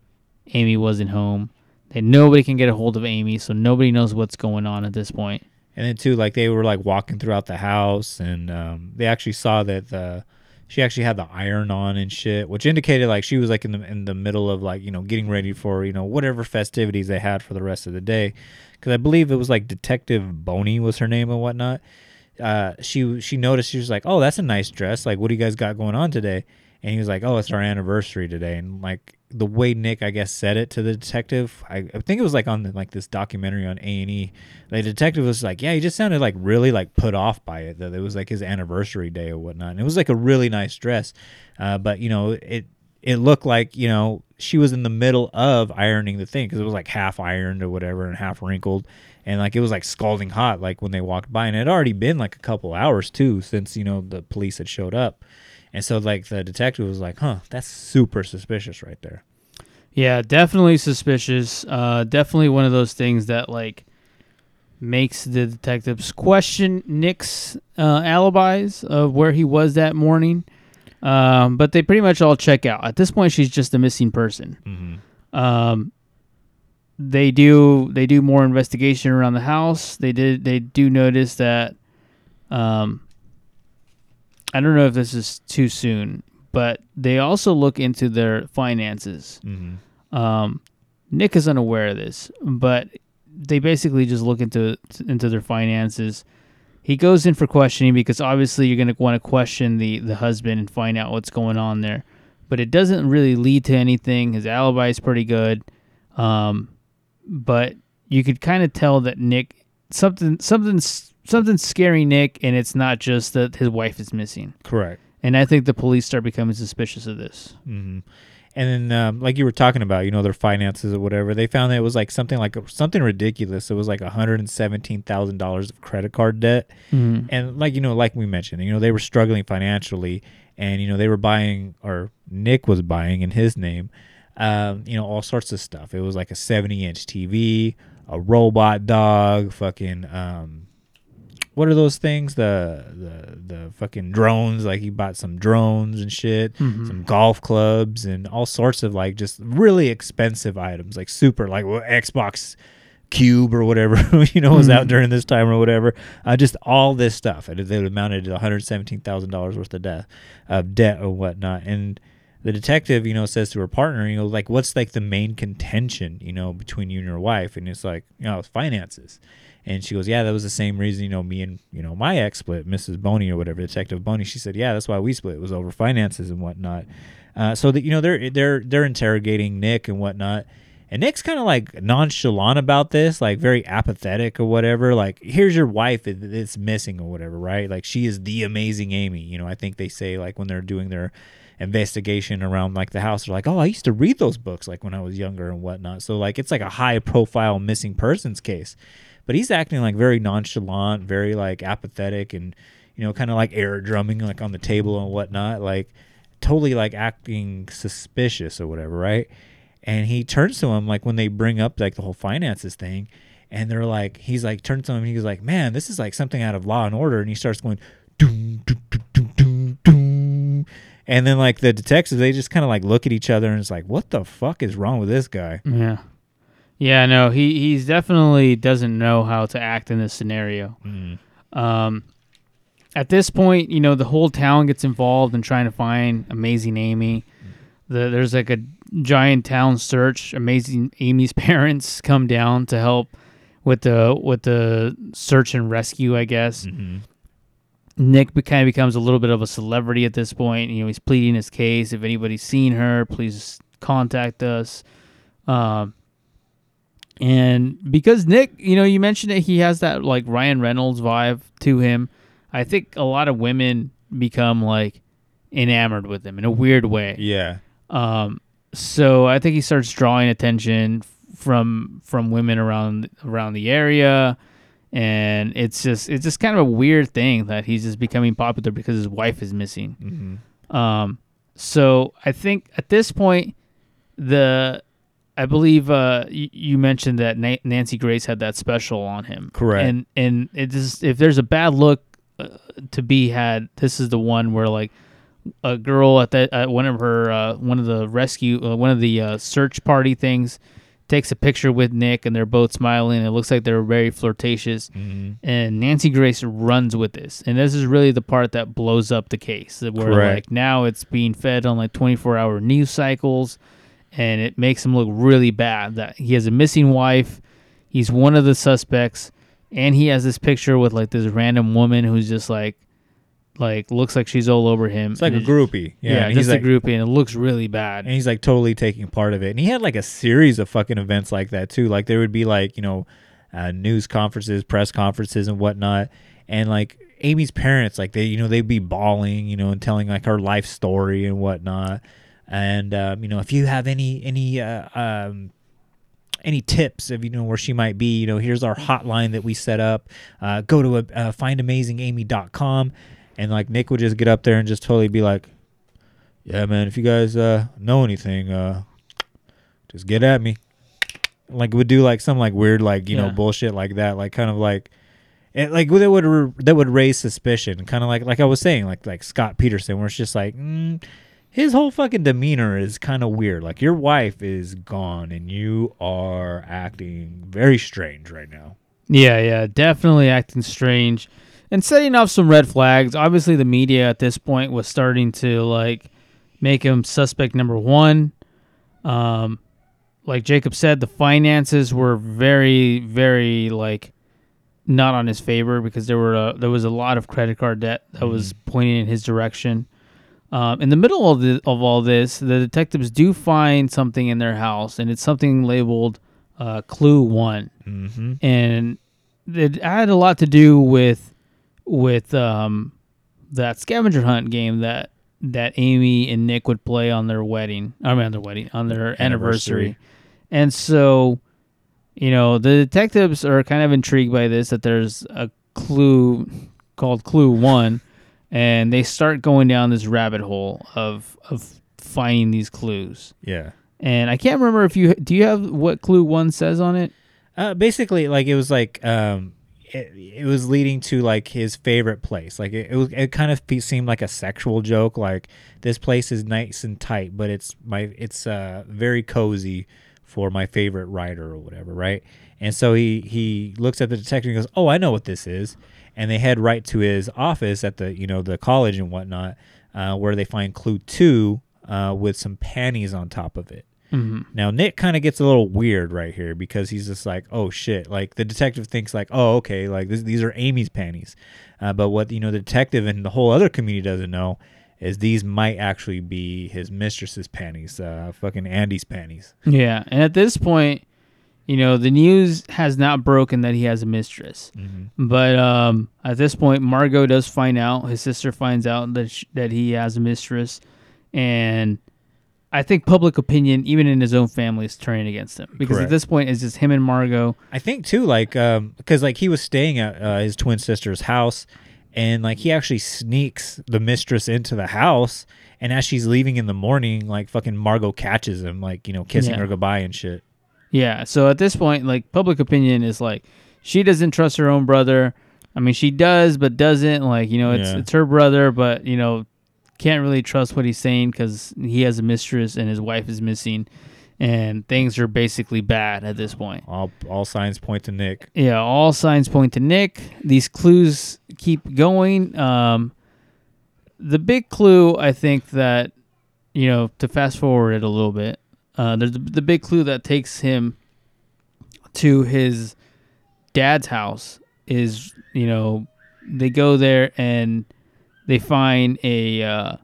Amy wasn't home. That nobody can get a hold of Amy, so nobody knows what's going on at this point. And then too, like they were like walking throughout the house, and um, they actually saw that the she actually had the iron on and shit, which indicated like she was like in the in the middle of like you know getting ready for you know whatever festivities they had for the rest of the day, because I believe it was like Detective Boney was her name and whatnot. Uh, she she noticed she was like, oh, that's a nice dress. Like, what do you guys got going on today? And he was like, oh, it's our anniversary today. And like the way Nick, I guess, said it to the detective, I, I think it was like on the, like this documentary on A and E. The detective was like, yeah, he just sounded like really like put off by it that it was like his anniversary day or whatnot. And it was like a really nice dress, uh, but you know it it looked like you know she was in the middle of ironing the thing because it was like half ironed or whatever and half wrinkled and like it was like scalding hot like when they walked by and it had already been like a couple hours too since you know the police had showed up and so like the detective was like huh that's super suspicious right there Yeah, definitely suspicious. Uh, definitely one of those things that like makes the detectives question Nick's uh, alibis of where he was that morning. Um, but they pretty much all check out. At this point, she's just a missing person. mm-hmm. Um, they do they do more investigation around the house. They did they do notice that. Um, I don't know if this is too soon, but they also look into their finances. Mm-hmm. Um, Nick is unaware of this, but they basically just look into into their finances. He goes in for questioning because obviously you're going to want to question the the husband and find out what's going on there. But it doesn't really lead to anything. His alibi is pretty good, um, but you could kind of tell that Nick something something's something's scary Nick, and it's not just that his wife is missing. correct And I think the police start becoming suspicious of this. Mm-hmm. And then, um, like you were talking about, you know, their finances or whatever, they found that it was like something like something ridiculous. It was like one hundred and seventeen thousand dollars of credit card debt, Mhm. and like you know, like we mentioned, you know, they were struggling financially, and you know, they were buying, or Nick was buying in his name, um, you know, all sorts of stuff. It was like a seventy-inch TV, a robot dog, fucking, um, what are those things? The the the fucking drones. Like he bought some drones and shit, Mhm. some golf clubs and all sorts of like just really expensive items, like super like well, Xbox Cube or whatever, [LAUGHS] you know, was out Mhm. during this time or whatever. Uh, just all this stuff. It, it amounted to one hundred seventeen thousand dollars worth of debt, of debt or whatnot. And the detective, you know, says to her partner, you know, like, what's like the main contention, you know, between you and your wife? And it's like, you know, finances. And she goes, yeah, that was the same reason, you know, me and, you know, my ex split, Mrs. Boney or whatever, Detective Boney. She said, yeah, that's why we split. It was over finances and whatnot. Uh, so that, you know, they're, they're, they're interrogating Nick and whatnot. And Nick's kind of like nonchalant about this, like very apathetic or whatever. Like, here's your wife that- that's missing or whatever, right? Like, she is the amazing Amy. You know, I think they say, like, when they're doing their investigation around like the house, they're like, oh, I used to read those books like when I was younger and whatnot. So, like, it's like a high profile missing persons case. But he's acting like very nonchalant, very like apathetic and, you know, kind of like air drumming like on the table and whatnot. Like, totally like acting suspicious or whatever, right? And he turns to him like when they bring up like the whole finances thing, and they're like, he's like turns to him and he's like, man, this is like something out of Law and Order, and he starts going, doom, doom, doom, doom, doom, and then like the detectives they just kind of like look at each other and it's like, what the fuck is wrong with this guy? Yeah. Yeah, no, he he's definitely doesn't know how to act in this scenario. Um, at this point, you know, the whole town gets involved in trying to find Amazing Amy. The, there's like a giant town search. Amazing Amy's [LAUGHS] parents come down to help with the with the search and rescue, I guess. Nick be- kind of becomes a little bit of a celebrity at this point. You know, he's pleading his case. If anybody's seen her, please contact us. Um, and because Nick, you know, you mentioned that he has that like Ryan Reynolds vibe to him. I think a lot of women become like enamored with him in a weird way. Yeah. Um, so I think he starts drawing attention from from women around around the area, and it's just it's just kind of a weird thing that he's just becoming popular because his wife is missing. Um, so I think at this point, the I believe uh, y- you mentioned that Na- Nancy Grace had that special on him, Correct. And and it if there's a bad look uh, to be had, this is the one where like a girl at that at one of her uh, one of the rescue uh, one of the uh, search party things takes a picture with Nick and they're both smiling. It looks like they're very flirtatious. And Nancy Grace runs with this, and this is really the part that blows up the case. Where Correct. like now it's being fed on like 24 hour news cycles, and it makes him look really bad. That he has a missing wife, he's one of the suspects, and he has this picture with like this random woman who's just like like looks like she's all over him. It's like a groupie. Yeah, Yeah, and just he's a groupie, and it looks really bad. and he's like totally taking part of it. And he had like a series of fucking events like that too. Like there would be like you know, uh, news conferences, press conferences, and whatnot. And like Amy's parents, like they you know they'd be bawling, you know, and telling like her life story and whatnot. And um, you know, if you have any any uh, um, any tips of you know where she might be you know here's our hotline that we set up. Uh, go to uh, findamazingamy.com and like nick would just get up there and just totally be like yeah man if you guys uh, know anything uh, just get at me. Like would do like some like weird like you know bullshit like that like kind of like it, like that would that would raise suspicion. Kind of like like i was saying like like scott peterson where it's just like mm, his whole fucking demeanor is kind of weird like your wife is gone and you are acting very strange right now Yeah, yeah, definitely acting strange and setting off some red flags. Obviously, the media at this point was starting to like make him suspect number one. Um, like Jacob said, the finances were very, very like not on his favor because there were a, there was a lot of credit card debt that was pointing in his direction. Um, in the middle of the, of all this, the detectives do find something in their house, and it's something labeled uh, "Clue One," mm-hmm. and it had a lot to do with with um, that scavenger hunt game that that Amy and Nick would play on their wedding. I mean, on their wedding, on their anniversary. Anniversary. And so, you know, the detectives are kind of intrigued by this that there's a clue called Clue One, and they start going down this rabbit hole of of finding these clues. yeah And I can't remember if you do you have what Clue One says on it. Uh, basically, like it was like um, it, it was leading to like his favorite place. Like it, it was, it kind of seemed like a sexual joke. Like this place is nice and tight, but it's my, it's uh very cozy for my favorite writer or whatever, right? And so he he looks at the detective and goes, "Oh, I know what this is," and they head right to his office at the you know the college and whatnot, uh, where they find clue two uh, with some panties on top of it. Now Nick kind of gets a little weird right here because he's just like, "Oh shit!" Like the detective thinks like, "Oh okay, like this, these are Amy's panties," uh, but what you know the detective and the whole other community doesn't know is these might actually be his mistress's panties, uh, fucking Andy's panties. Yeah, and at this point, you know, the news has not broken that he has a mistress. But um, at this point, Margo does find out. His sister finds out that sh- that he has a mistress, and I think public opinion, even in his own family, is turning against him because Correct. at this point, it's just him and Margo. I think too, like, um, because like he was staying at uh, his twin sister's house, and like he actually sneaks the mistress into the house, and as she's leaving in the morning, like fucking Margot catches him, like you know, kissing Yeah. her goodbye and shit. Yeah. So at this point, like public opinion is like she doesn't trust her own brother. I mean, she does, but doesn't. Like you know, it's Yeah. it's her brother, but you know, can't really trust what he's saying because he has a mistress and his wife is missing, and things are basically bad at this point. All all signs point to Nick. Yeah, all signs point to Nick. These clues keep going. Um, the big clue, I think that you know, to fast forward it a little bit, uh, there's the, the big clue that takes him to his dad's house is you know they go there and they find a uh,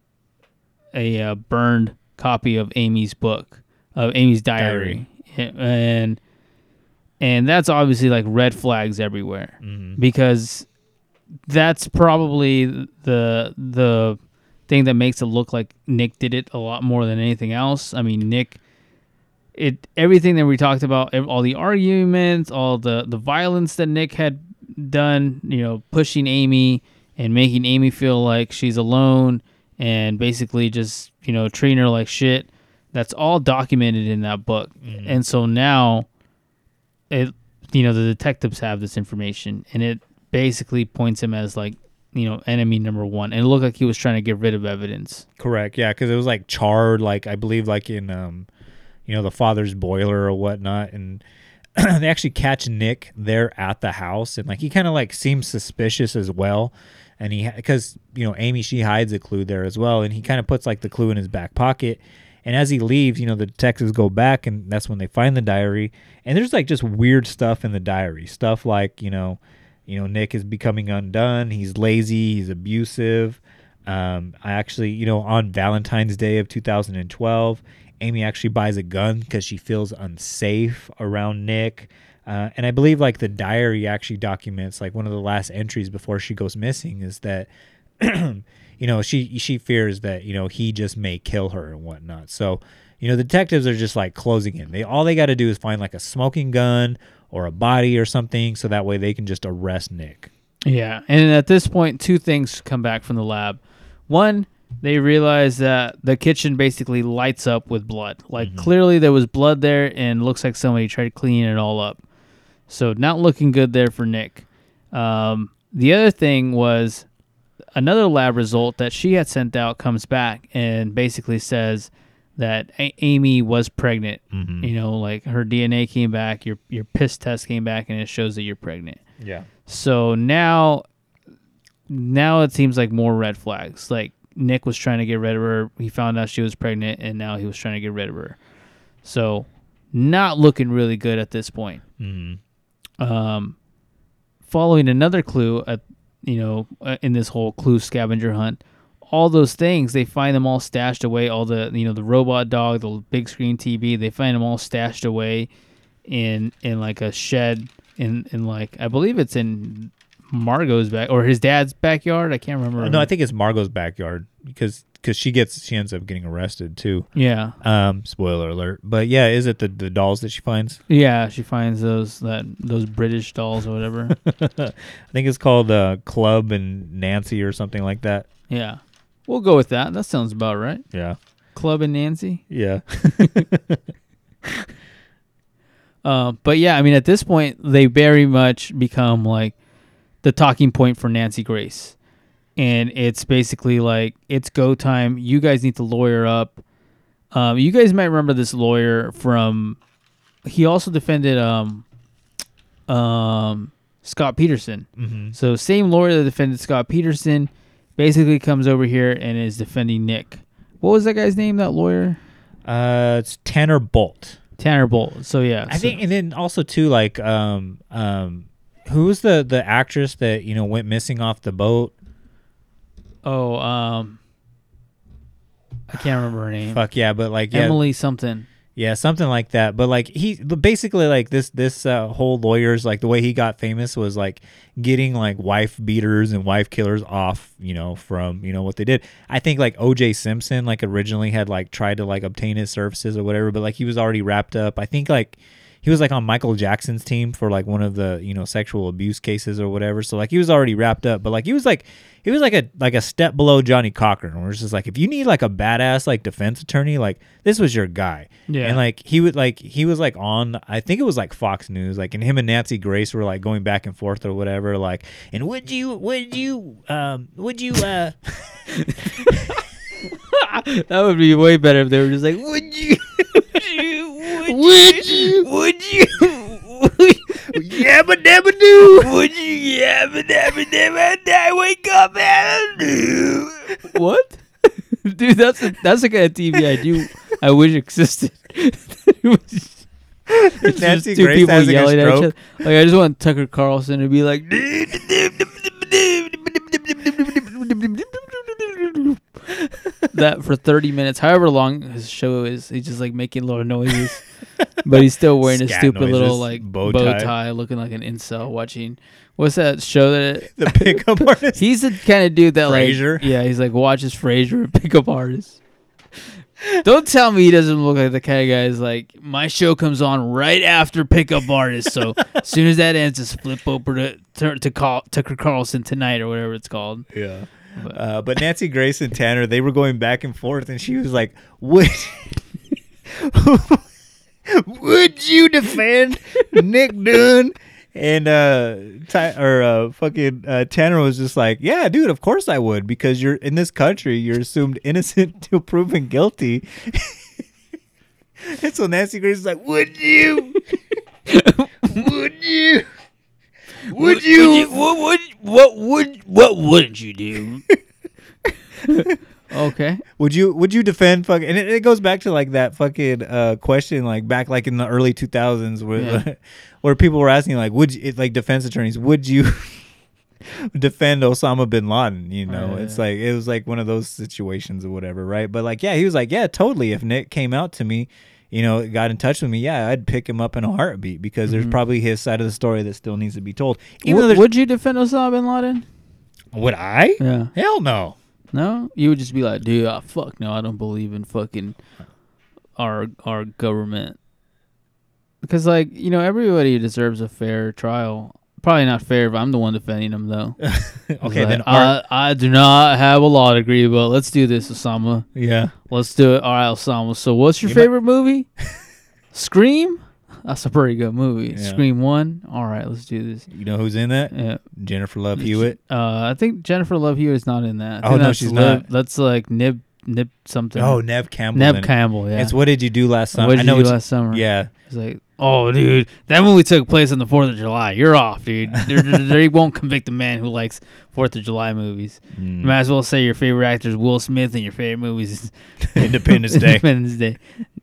a uh, burned copy of Amy's book of Amy's diary, and and that's obviously like red flags everywhere because that's probably the the thing that makes it look like Nick did it a lot more than anything else. I mean, Nick it everything that we talked about, all the arguments, all the the violence that Nick had done, you know, pushing Amy and making Amy feel like she's alone and basically just, you know, treating her like shit. That's all documented in that book. And so now it you know, the detectives have this information and it basically points him as like, you know, enemy number 1. And it looked like he was trying to get rid of evidence. Correct. Yeah, because it was like charred, like I believe, like in um, you know, the father's boiler or whatnot, and [CLEARS THROAT] they actually catch Nick there at the house, and like he kind of like seems suspicious as well, and he because you know Amy she hides a clue there as well, and he kind of puts like the clue in his back pocket. And as he leaves, you know, the detectives go back, and that's when they find the diary. And there's like just weird stuff in the diary. Stuff like, you know, you know, Nick is becoming undone. He's lazy. He's abusive. Um, I actually, you know, on Valentine's Day of 2012, Amy actually buys a gun because she feels unsafe around Nick. Uh, and I believe like the diary actually documents like one of the last entries before she goes missing is that, [CLEARS THROAT] you know, she she fears that you know he just may kill her and whatnot. So, you know, detectives are just like closing in. They all they got to do is find like a smoking gun or a body or something, so that way they can just arrest Nick. Yeah, and at this point, two things come back from the lab. One, they realize that the kitchen basically lights up with blood. Like clearly there was blood there, and looks like somebody tried to clean it all up. So not looking good there for Nick. Um, the other thing was another lab result that she had sent out comes back and basically says that A- Amy was pregnant. You know, like her DNA came back, your your piss test came back, and it shows that you're pregnant. Yeah. So now, now it seems like more red flags. Like Nick was trying to get rid of her. He found out she was pregnant, and now he was trying to get rid of her. So, not looking really good at this point. Um, following another clue at you know uh, in this whole clue scavenger hunt, all those things they find them all stashed away. All the you know the robot dog, the big screen TV, they find them all stashed away in in like a shed in in like I believe it's in Margo's back or his dad's backyard. I can't remember. No, I think it's Margo's backyard because because she gets she ends up getting arrested too. Yeah. Um, spoiler alert. But yeah, is it the the dolls that she finds? Yeah, she finds those that those British dolls or whatever. [LAUGHS] I think it's called uh, Club and Nancy or something like that. yeah, we'll go with that. That sounds about right. Yeah. Club and Nancy. Yeah. [LAUGHS] Uh, but yeah, I mean, at this point, they very much become like the talking point for Nancy Grace, and it's basically like it's go time. You guys need to lawyer up. Um, you guys might remember this lawyer from he also defended um um Scott Peterson. Mhm. So same lawyer that defended Scott Peterson basically comes over here and is defending Nick. What was that guy's name? That lawyer, Uh, it's Tanner Bolt. Tanner Bolt. So yeah, I so- think, and then also too, like, um, um, who was the the actress that you know went missing off the boat? Oh, um, I can't remember her name. Fuck yeah, but like yeah, Emily something. Yeah, something like that. But like he basically like this this uh, whole lawyer's like the way he got famous was like getting like wife beaters and wife killers off, you know, from, you know, what they did. I think like OJ Simpson like originally had like tried to like obtain his services or whatever, but like he was already wrapped up. I think like he was like on Michael Jackson's team for like one of the, you know, sexual abuse cases or whatever. So like he was already wrapped up, but like he was like he was like a like a step below Johnnie Cochran, where it's just like if you need like a badass like defense attorney, like this was your guy. Yeah. And like he would like he was like on I think it was like Fox News, like and him and Nancy Grace were like going back and forth or whatever, like and would you would you um would you uh [LAUGHS] that would be way better if they were just like, would you? Would you? Would you? Yabba dabba doo Would you? Yabba dabba dabba I wake up and. What? Dude, that's a, that's the kind of TV I do. I wish existed. It was- it's Nancy just two Grace people yelling at each other. Like I just want Tucker Carlson to be like, that for 30 minutes, however long his show is. He's just like making little noises, but he's still wearing a Scat stupid little like bow bow tie. tie. looking like an incel watching. What's that show that? [LAUGHS] the pickup [LAUGHS] artist. He's the kind of dude that Frasier? like yeah, he's like watches Frasier and pickup artists. Don't tell me he doesn't look like the kind of guy who's like my show comes on right after pickup artists. So [LAUGHS] as soon as that ends, just flip over to to, to call Tucker Carlson tonight or whatever it's called. Yeah. Uh, but Nancy Grace and Tanner, they were going back and forth, and she was like, "Would [LAUGHS] would you defend Nick Dunne?" And uh, Ty, or uh, fucking uh, Tanner was just like, "Yeah, dude, of course I would, because you're in this country, you're assumed innocent [LAUGHS] till proven guilty." [LAUGHS] and so Nancy Grace is like, "Would you? would you?" Would you? What would what would what wouldn't you do? [LAUGHS] okay. Would you would you defend fucking and it, it goes back to like that fucking uh question like back like in the early 2000s where Yeah. [LAUGHS] where people were asking like would you it, like defense attorneys would you [LAUGHS] defend Osama bin Laden you know Right, it's like it was like one of those situations or whatever right but like yeah he was like yeah totally if Nick came out to me you know got in touch with me yeah I'd pick him up in a heartbeat because there's probably his side of the story that still needs to be told even though Would, you defend Osama bin Laden? would I Yeah. hell no No, you would just be like, dude, ah, fuck no, I don't believe in fucking our our government. Because like you know, everybody deserves a fair trial. Probably not fair if I'm the one defending them though. [LAUGHS] Okay like, I, I do not have a law degree, but let's do this, Osama. yeah Let's do it. All right, Osama. So, what's your You might- favorite movie? [LAUGHS] Scream. That's a pretty good movie. Yeah. Scream one. All right, let's do this. you know who's in that Yeah. Jennifer Love Hewitt Uh, I think Jennifer Love Hewitt is not in that. Oh, no, she's Liv- not. That's like Nib Nib something. Oh, Neve Campbell. Neb in. Campbell. Yeah. It's what did you do last summer? What did I know you do last summer? Yeah, It's like, oh, dude, that movie took place on the Fourth of July. You're off, dude. They won't convict a man who likes Fourth of July movies. Mm. Might as well say your favorite actor is Will Smith and your favorite movies is Independence [LAUGHS] Day. Independence Day.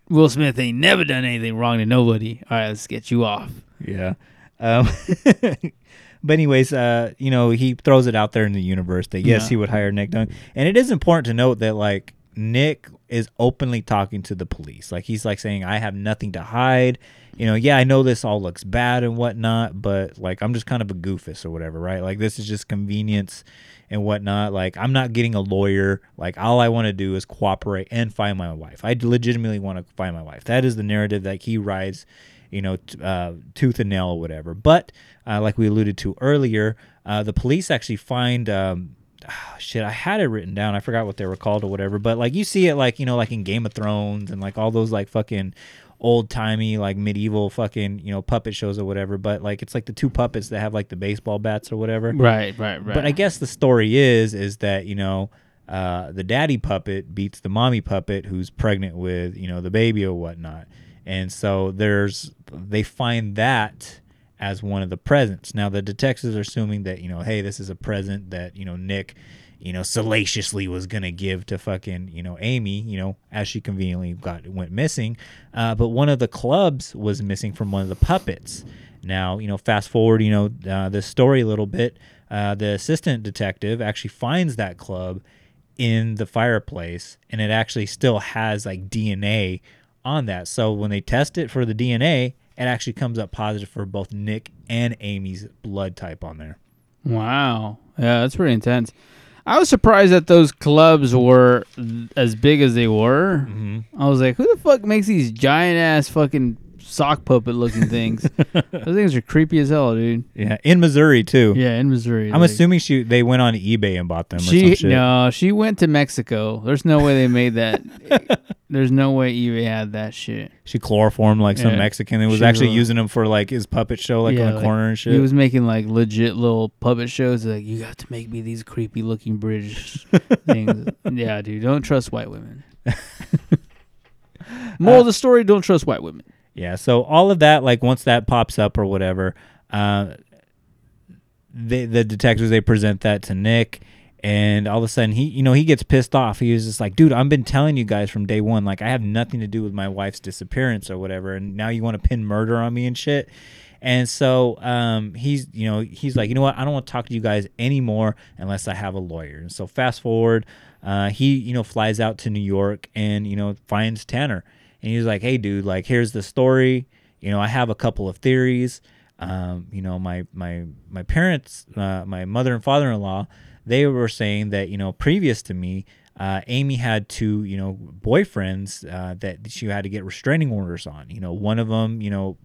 Will Smith ain't never done anything wrong to nobody. All right, let's get you off. yeah. Um, [LAUGHS] but anyways, uh, you know, he throws it out there in the universe that yes, Yeah. he would hire Nick Dunne, and it is important to note that like Nick is openly talking to the police. Like he's like saying, "I have nothing to hide." You know, yeah, I know this all looks bad and whatnot, but like I'm just kind of a goofus or whatever, right? Like this is just convenience and whatnot. Like I'm not getting a lawyer. Like all I want to do is cooperate and find my wife. I legitimately want to find my wife. That is the narrative that he rides, you know, t- uh, tooth and nail or whatever. But uh, like we alluded to earlier, uh, the police actually find. Um, ah, shit, I had it written down. I forgot what they were called or whatever. But like you see it like you know like in Game of Thrones and like all those like fucking old timey like medieval fucking you know puppet shows or whatever. But like it's like the two puppets that have like the baseball bats or whatever. Right, right, right. But I guess the story is is that you know uh, the daddy puppet beats the mommy puppet who's pregnant with you know the baby or whatnot, and so there's they find that as one of the presents. Now the detectives are assuming that you know, hey, this is a present that you know Nick, you know, salaciously was gonna give to fucking you know Amy, you know, as she conveniently got went missing. Uh, but one of the clubs was missing from one of the puppets. Now you know, fast forward, you know, uh, the story a little bit. Uh, the assistant detective actually finds that club in the fireplace, and it actually still has like DNA on that. So when they test it for the DNA, it actually comes up positive for both Nick and Amy's blood type on there. Wow. Yeah, that's pretty intense. I was surprised that those clubs were as big as they were. Mm-hmm. I was like, who the fuck makes these giant ass fucking sock puppet looking things? [LAUGHS] those things are creepy as hell, dude. Yeah, in Missouri too. Yeah, in Missouri. I'm like- assuming she they went on eBay and bought them. or some She shit. no, she went to Mexico. There's no way they made that. [LAUGHS] There's no way eBay had that shit. She chloroformed like some Yeah. Mexican and was She actually was- using them for like his puppet show, like Yeah, on the corner and shit. He was making like legit little puppet shows. Like you got to make me these creepy looking British [LAUGHS] things. Yeah, dude, don't trust white women. Moral of uh, the story: Don't trust white women. Yeah, so all of that, like once that pops up or whatever, uh, the detectives they present that to Nick, and all of a sudden he, you know, he gets pissed off. He was just like, "Dude, I've been telling you guys from day one, like I have nothing to do with my wife's disappearance or whatever, and now you want to pin murder on me and shit." And so um, he's, you know, he's like, you know what? I don't want to talk to you guys anymore unless I have a lawyer. And so fast forward, uh, he, you know, flies out to New York and you know finds Tanner, and he's like, hey, dude, like here's the story. You know, I have a couple of theories. Um, you know, my my my parents, uh, my mother and father-in-law, they were saying that you know previous to me, uh, Amy had two you know boyfriends uh, that she had to get restraining orders on. You know, one of them, you know,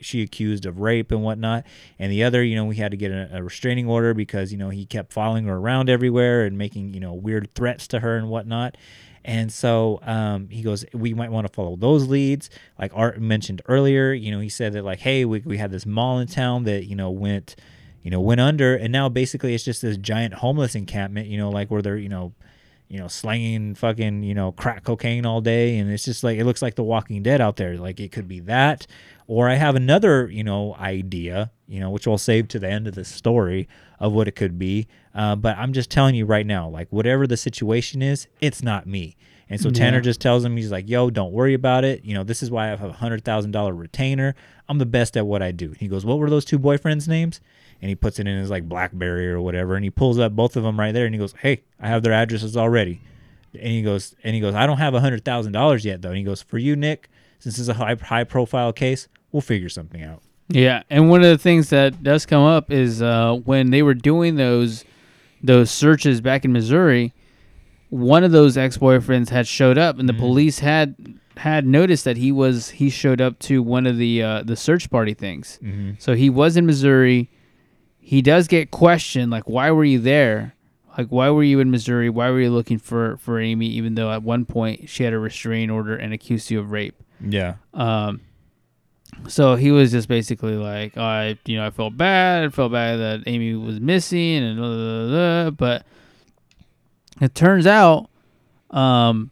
she accused of rape and whatnot, and the other, you know, we had to get a, a restraining order because you know he kept following her around everywhere and making you know weird threats to her and whatnot. And so um, he goes, we might want to follow those leads. Like Art mentioned earlier, you know, he said that like, hey, we, we had this mall in town that you know went, you know, went under, and now basically it's just this giant homeless encampment, you know, like where they're you know, you know, slanging fucking you know crack cocaine all day, and it's just like it looks like The Walking Dead out there. Like it could be that, or I have another you know idea, you know, which I'll save to the end of the story of what it could be. Uh, but I'm just telling you right now, like whatever the situation is, it's not me. And so Tanner Yeah. just tells him, he's like, "Yo, don't worry about it. You know, this is why I have a hundred thousand dollar retainer. I'm the best at what I do." He goes, "What were those two boyfriends' names?" And he puts it in his like BlackBerry or whatever, and he pulls up both of them right there, and he goes, "Hey, I have their addresses already." And he goes, and he goes, "I don't have a hundred thousand dollars yet, though." And he goes, "For you, Nick, since this is a high high profile case, we'll figure something out." Yeah, and one of the things that does come up is uh, when they were doing those those searches back in Missouri, one of those ex boyfriends had showed up, and the police had had noticed that he was he showed up to one of the uh, the search party things. Mhm. So he was in Missouri. He does get questioned, like, why were you there? Like, why were you in Missouri? Why were you looking for for Amy? Even though at one point she had a restraining order and accused you of rape. Yeah. Um, so he was just basically like, I, you know, I felt bad. I felt bad that Amy was missing, and blah, blah, blah. but it turns out, um,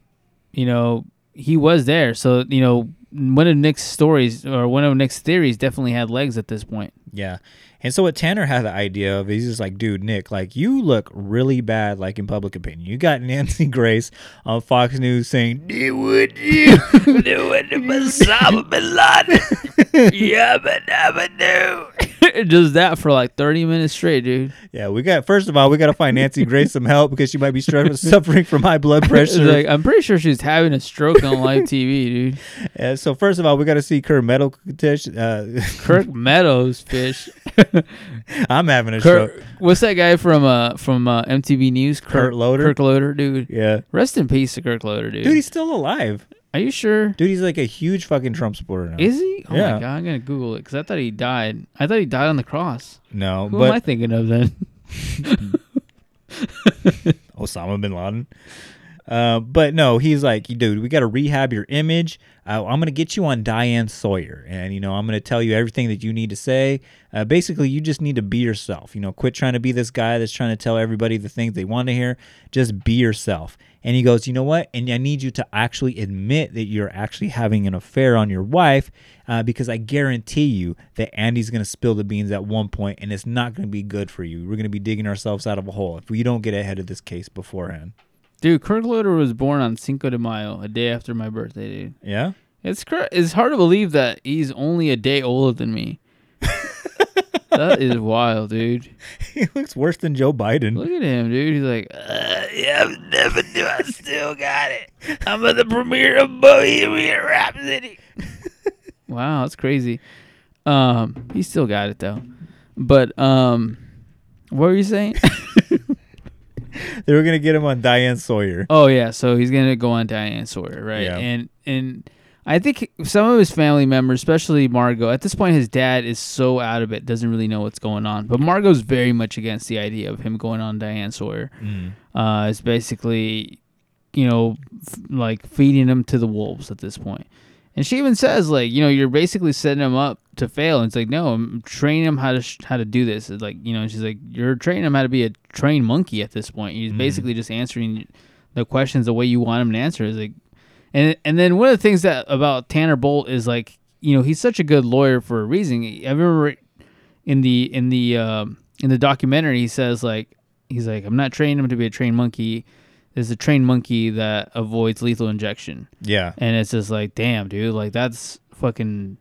you know, he was there. So you know, one of Nick's stories or one of Nick's theories definitely had legs at this point. Yeah. And so what Tanner had the idea of, he's just like, dude, Nick, like you look really bad, like in public opinion. You got [LAUGHS] Nancy Grace on Fox News saying, "Do what you do it Osama bin Laden." yeah, but never do. Just that for like thirty minutes straight, dude. Yeah, we got first of all, we got to find Nancy Grace some help because she might be [LAUGHS] suffering from high blood pressure. like, I'm pretty sure she's having a stroke on live [LAUGHS] TV, dude. Yeah, so first of all, we got to see Kurt Meadow. Uh, [LAUGHS] Kirk Meadows, fish. I'm having a Kurt, stroke. what's that guy from uh from uh, MTV News? Kurt Loder? Kirk Loder, dude. Yeah, Rest in peace to Kirk Loder, dude. dude, he's still alive. Are you sure? Dude, he's like a huge fucking Trump supporter now. Is he? Oh Yeah. my god, I'm gonna Google it because I thought he died. I thought he died on the cross. no, Who am I but thinking of then? [LAUGHS] Osama bin Laden. Uh, but no, he's like, dude, we got to rehab your image. Uh, I'm gonna get you on Diane Sawyer, and you know, I'm gonna tell you everything that you need to say. Uh, basically, you just need to be yourself. You know, quit trying to be this guy that's trying to tell everybody the things they want to hear. Just be yourself. And he goes, you know what? And I need you to actually admit that you're actually having an affair on your wife, uh, because I guarantee you that Andy's gonna spill the beans at one point, and it's not gonna be good for you. We're gonna be digging ourselves out of a hole if we don't get ahead of this case beforehand. Dude, Kirk Loder was born on Cinco de Mayo, a day after my birthday, dude. Yeah. It's cr- it's hard to believe that he's only a day older than me. That is wild, dude. [LAUGHS] he looks worse than Joe Biden. Look at him, dude. He's like, uh, yeah, I never knew I still got it. I'm at the premiere of Bohemian Rhapsody. [LAUGHS] wow, that's crazy. Um, he still got it though. But um, what were you saying? [LAUGHS] They were gonna get him on Diane Sawyer. Oh yeah, so he's gonna go on Diane Sawyer, right? Yeah. And and I think some of his family members, especially Margo, at this point his dad is so out of it, doesn't really know what's going on. But Margo's very much against the idea of him going on Diane Sawyer. Mm. Uh, it's basically, you know, f- like feeding him to the wolves at this point. And she even says, like, you know, you're basically setting him up to fail. And it's like, no, I'm training him how to sh- how to do this. It's like, you know, she's like, you're training him how to be a trained monkey at this point. He's Mhm. basically just answering the questions the way you want him to answer. Is like, and and then one of the things that about Tanner Bolt is like, you know, he's such a good lawyer for a reason. I remember in the in the um, in the documentary, he says like, he's like, I'm not training him to be a trained monkey. There's a trained monkey that avoids lethal injection. Yeah. And it's just like, damn, dude, like that's fucking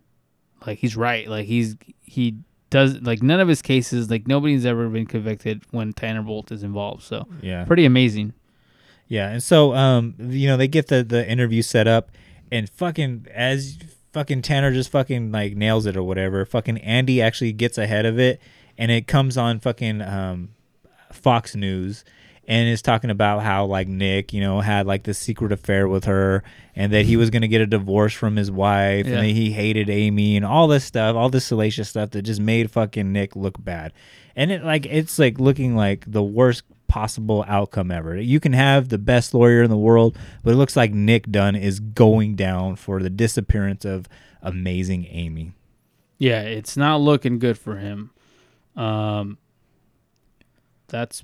like he's right. Like he's he does like none of his cases, like nobody's ever been convicted when Tanner Bolt is involved. So Yeah. pretty amazing. Yeah, and so um, you know, they get the the interview set up, and fucking as fucking Tanner just fucking like nails it or whatever. Fucking Andy actually gets ahead of it, and it comes on fucking um, Fox News, and is talking about how like Nick, you know, had like this secret affair with her, and that he was gonna get a divorce from his wife, Yeah. and that he hated Amy, and all this stuff, all this salacious stuff that just made fucking Nick look bad, and it like it's like looking like the worst possible outcome ever. You can have the best lawyer in the world, but it looks like Nick Dunne is going down for the disappearance of amazing Amy. Yeah, it's not looking good for him. Um, that's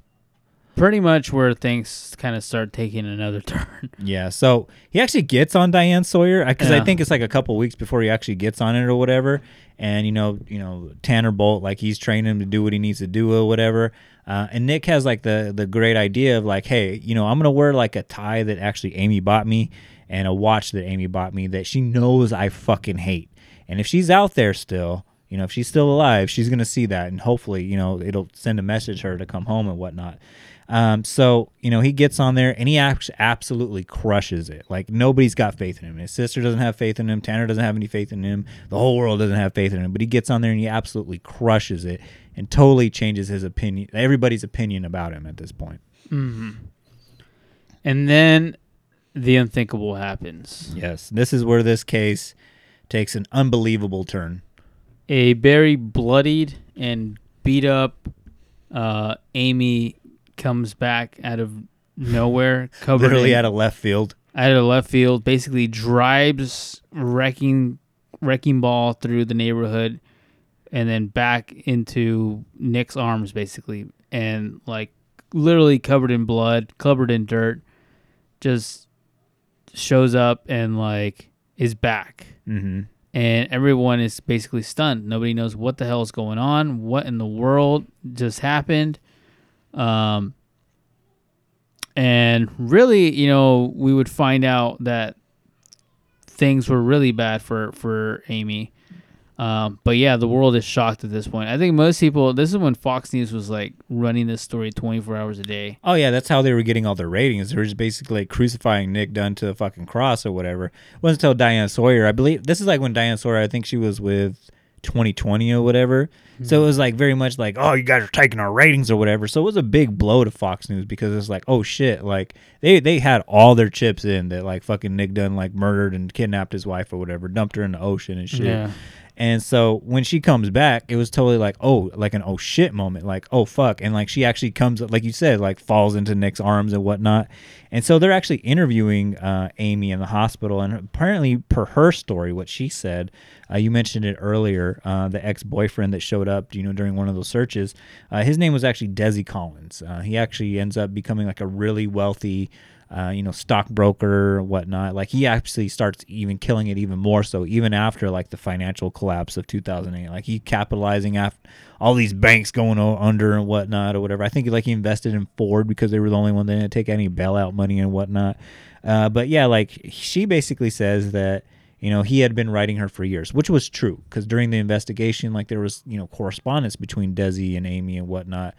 pretty much where things kind of start taking another [LAUGHS] turn. Yeah, so he actually gets on Diane Sawyer because I think it's like a couple weeks before he actually gets on it or whatever. And you know, you know Tanner Bolt, like he's training him to do what he needs to do or whatever. Uh, and Nick has like the the great idea of like, hey, you know, I'm gonna wear like a tie that actually Amy bought me and a watch that Amy bought me that she knows I fucking hate. And if she's out there still, you know, if she's still alive, she's gonna see that, and hopefully, you know, it'll send a message her to come home and whatnot. Um, so you know, he gets on there and he absolutely crushes it. Like nobody's got faith in him. His sister doesn't have faith in him. Tanner doesn't have any faith in him. The whole world doesn't have faith in him. But he gets on there and he absolutely crushes it and totally changes his opinion, everybody's opinion about him at this point. hmm And then the unthinkable happens. Yes, this is where this case takes an unbelievable turn. A very bloodied and beat up uh, Amy comes back out of nowhere, [LAUGHS] covered Literally in- out of left field. out of left field, basically drives wrecking wrecking ball through the neighborhood and then back into Nick's arms basically and like literally covered in blood, covered in dirt, just shows up and like is back. Mm-hmm. And everyone is basically stunned. Nobody knows what the hell is going on. What in the world just happened? Um, and really, you know, we would find out that things were really bad for for Amy. Um, but yeah, the world is shocked at this point. I think most people. This is when Fox News was like running this story twenty four hours a day. Oh yeah, that's how they were getting all their ratings. They were just basically like crucifying Nick Dunne to the fucking cross or whatever. It wasn't until Diane Sawyer, I believe. This is like when Diane Sawyer, I think she was with 2020 or whatever. So it hmm. was like very much like, oh, you guys are taking our ratings or whatever. So it was a big blow to Fox News because it's like, oh shit, like they they had all their chips in that like fucking Nick Dunne like murdered and kidnapped his wife or whatever, dumped her in the ocean and shit. Yeah. And so when she comes back, it was totally like, oh, like an oh shit moment, like oh fuck, and like she actually comes, like you said, like falls into Nick's arms and whatnot. And so they're actually interviewing uh, Amy in the hospital, and apparently, per her story, what she said, uh, you mentioned it earlier, uh, the ex boyfriend that showed up, you know, during one of those searches, uh, his name was actually Desi Collings. Uh, he actually ends up becoming like a really wealthy uh, you know, stockbroker, whatnot. Like he actually starts even killing it even more so, even after like the financial collapse of 2008. Like he capitalizing after all these banks going under and whatnot or whatever. I think like he invested in Ford because they were the only one that didn't take any bailout money and whatnot. Uh, but yeah, like she basically says that you know he had been writing her for years, which was true because during the investigation, like there was you know correspondence between Desi and Amy and whatnot.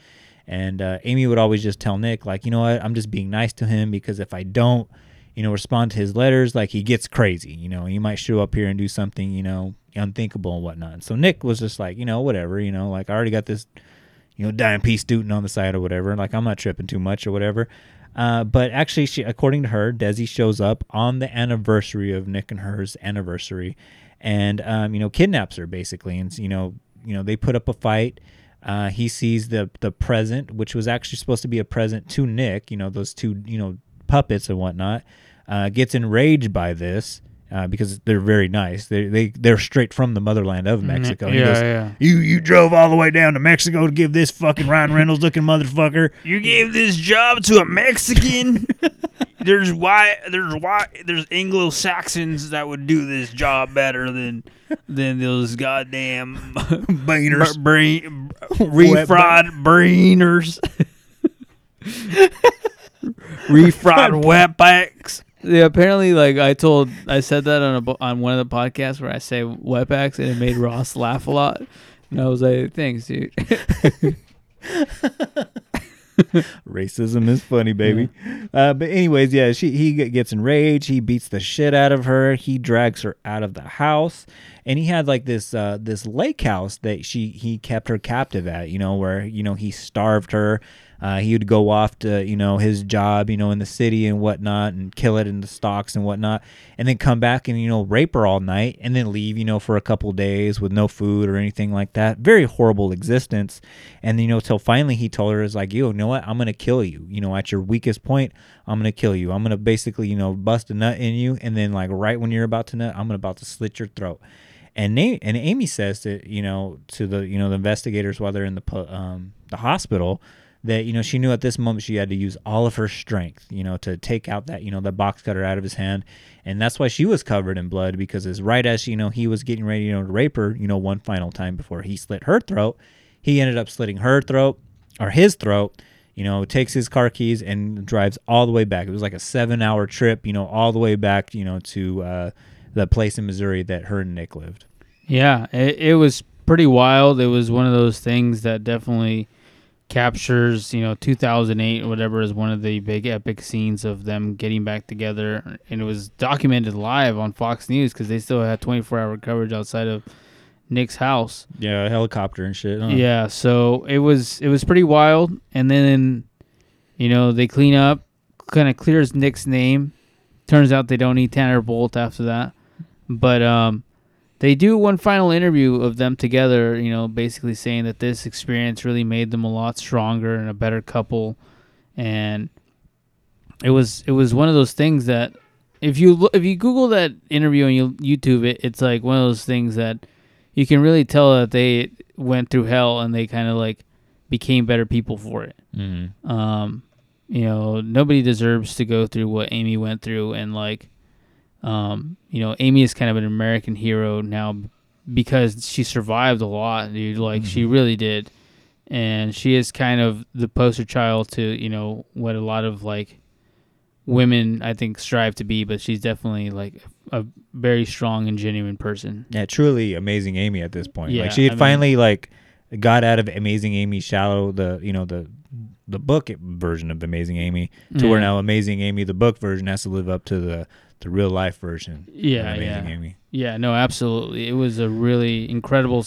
And uh, Amy would always just tell Nick, like, you know what, I'm just being nice to him because if I don't, you know, respond to his letters, like he gets crazy. You know, he might show up here and do something, you know, unthinkable and whatnot. So Nick was just like, you know, whatever, you know, like I already got this, you know, dime piece student on the side or whatever. Like I'm not tripping too much or whatever. Uh, but actually, she, according to her, Desi shows up on the anniversary of Nick and her's anniversary, and um, you know, kidnaps her basically, and you know, you know, they put up a fight. Uh, he sees the the present, which was actually supposed to be a present to Nick. You know, those two, you know, puppets and whatnot. Uh, gets enraged by this uh, because they're very nice. They they they're straight from the motherland of Mexico. And he Yeah, goes, yeah. You you drove all the way down to Mexico to give this fucking Ryan Reynolds looking motherfucker. [LAUGHS] You gave this job to a Mexican. [LAUGHS] there's why there's why there's Anglo Saxons that would do this job better than than those goddamn [LAUGHS] Beaners. brain, refried brainers, refried wetbacks. Yeah, apparently, like I told, I said that on a bo- on one of the podcasts where I say wetbacks, and it made Ross laugh a lot. And I was like, "Thanks, dude." [LAUGHS] Racism is funny, baby. Uh, but anyways, yeah, she he gets enraged. He beats the shit out of her. He drags her out of the house, and he had like this uh, this lake house that she he kept her captive at. You know, where you know he starved her. Uh, he would go off to you know his job, you know, in the city and whatnot, and kill it in the stocks and whatnot, and then come back and you know rape her all night, and then leave, you know, for a couple days with no food or anything like that. Very horrible existence. And you know, till finally he told her, "Is like, you know what? I'm gonna kill you. You know, at your weakest point, I'm gonna kill you. I'm gonna basically, you know, bust a nut in you, and then like right when you're about to nut, I'm gonna about to slit your throat." And Na- and Amy says that you know to the you know the investigators while they're in the um, the hospital that you know she knew at this moment she had to use all of her strength you know to take out that you know the box cutter out of his hand. And that's why she was covered in blood because as right as you know he was getting ready you know to rape her you know one final time before he slit her throat he ended up slitting her throat or his throat you know takes his car keys and drives all the way back. It was like a seven hour trip you know all the way back you know to uh, the place in missouri that her and nick lived. Yeah, it, it was pretty wild. It was one of those things that definitely captures, you know, 2008 or whatever is one of the big epic scenes of them getting back together. And it was documented live on Fox News because they still had 24 hour coverage outside of Nick's house. yeah helicopter and shit huh? Yeah, so it was it was pretty wild. And then, you know, they clean up, kind of clears Nick's name. Turns out they don't need Tanner Bolt after that, but um, they do one final interview of them together. You know, basically saying that this experience really made them a lot stronger and a better couple, and it was it was one of those things that if you look, if you Google that interview on YouTube it, it's like one of those things that you can really tell that they went through hell and they kind of like became better people for it. Mhm. Um, you know, nobody deserves to go through what Amy went through, and like, um, you know, Amy is kind of an American hero now because she survived a lot, dude. Like she really did, and she is kind of the poster child to you know what a lot of like women I think strive to be, but she's definitely like a very strong and genuine person. Yeah, truly amazing Amy at this point. Yeah, like she had I mean- finally like got out of Amazing Amy Shallow, the you know the the book version of Amazing Amy, to where now Amazing Amy, the book version, has to live up to the the real life version. Yeah, yeah. Amy. Yeah, no, absolutely. It was a really incredible,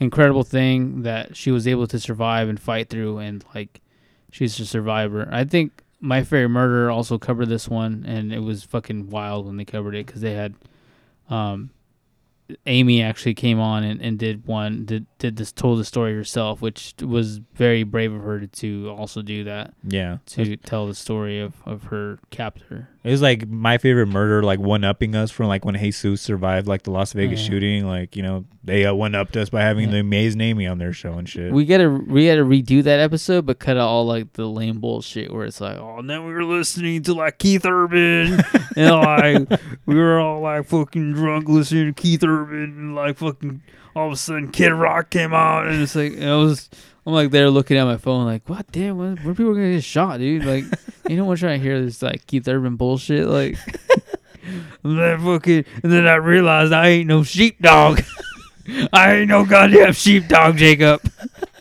incredible thing that she was able to survive and fight through, and like, she's a survivor. I think My Fair Murder also covered this one, and it was fucking wild when they covered it because they had, um, Amy actually came on and, and did one did did this told the story herself, which was very brave of her to, to also do that. Yeah. To tell the story of, of her captor. It was like my favorite murder, like one upping us from like when Jesus survived like the Las Vegas Yeah. shooting. Like you know they uh, one upped us by having the amazing Amy on their show and shit. We gotta we gotta redo that episode, but cut out all like the lame bullshit where it's like, oh, And then we were listening to like Keith Urban, [LAUGHS] and like we were all like fucking drunk listening to Keith Urban, and like fucking all of a sudden Kid Rock came out, and it's like I was I'm like there looking at my phone like, what damn, when, when people gonna get shot, dude? Like, you know, what trying to hear this like Keith Urban bullshit, like. [LAUGHS] and then fucking, and then I realized I ain't no sheepdog. [LAUGHS] I ain't no goddamn sheepdog, Jacob.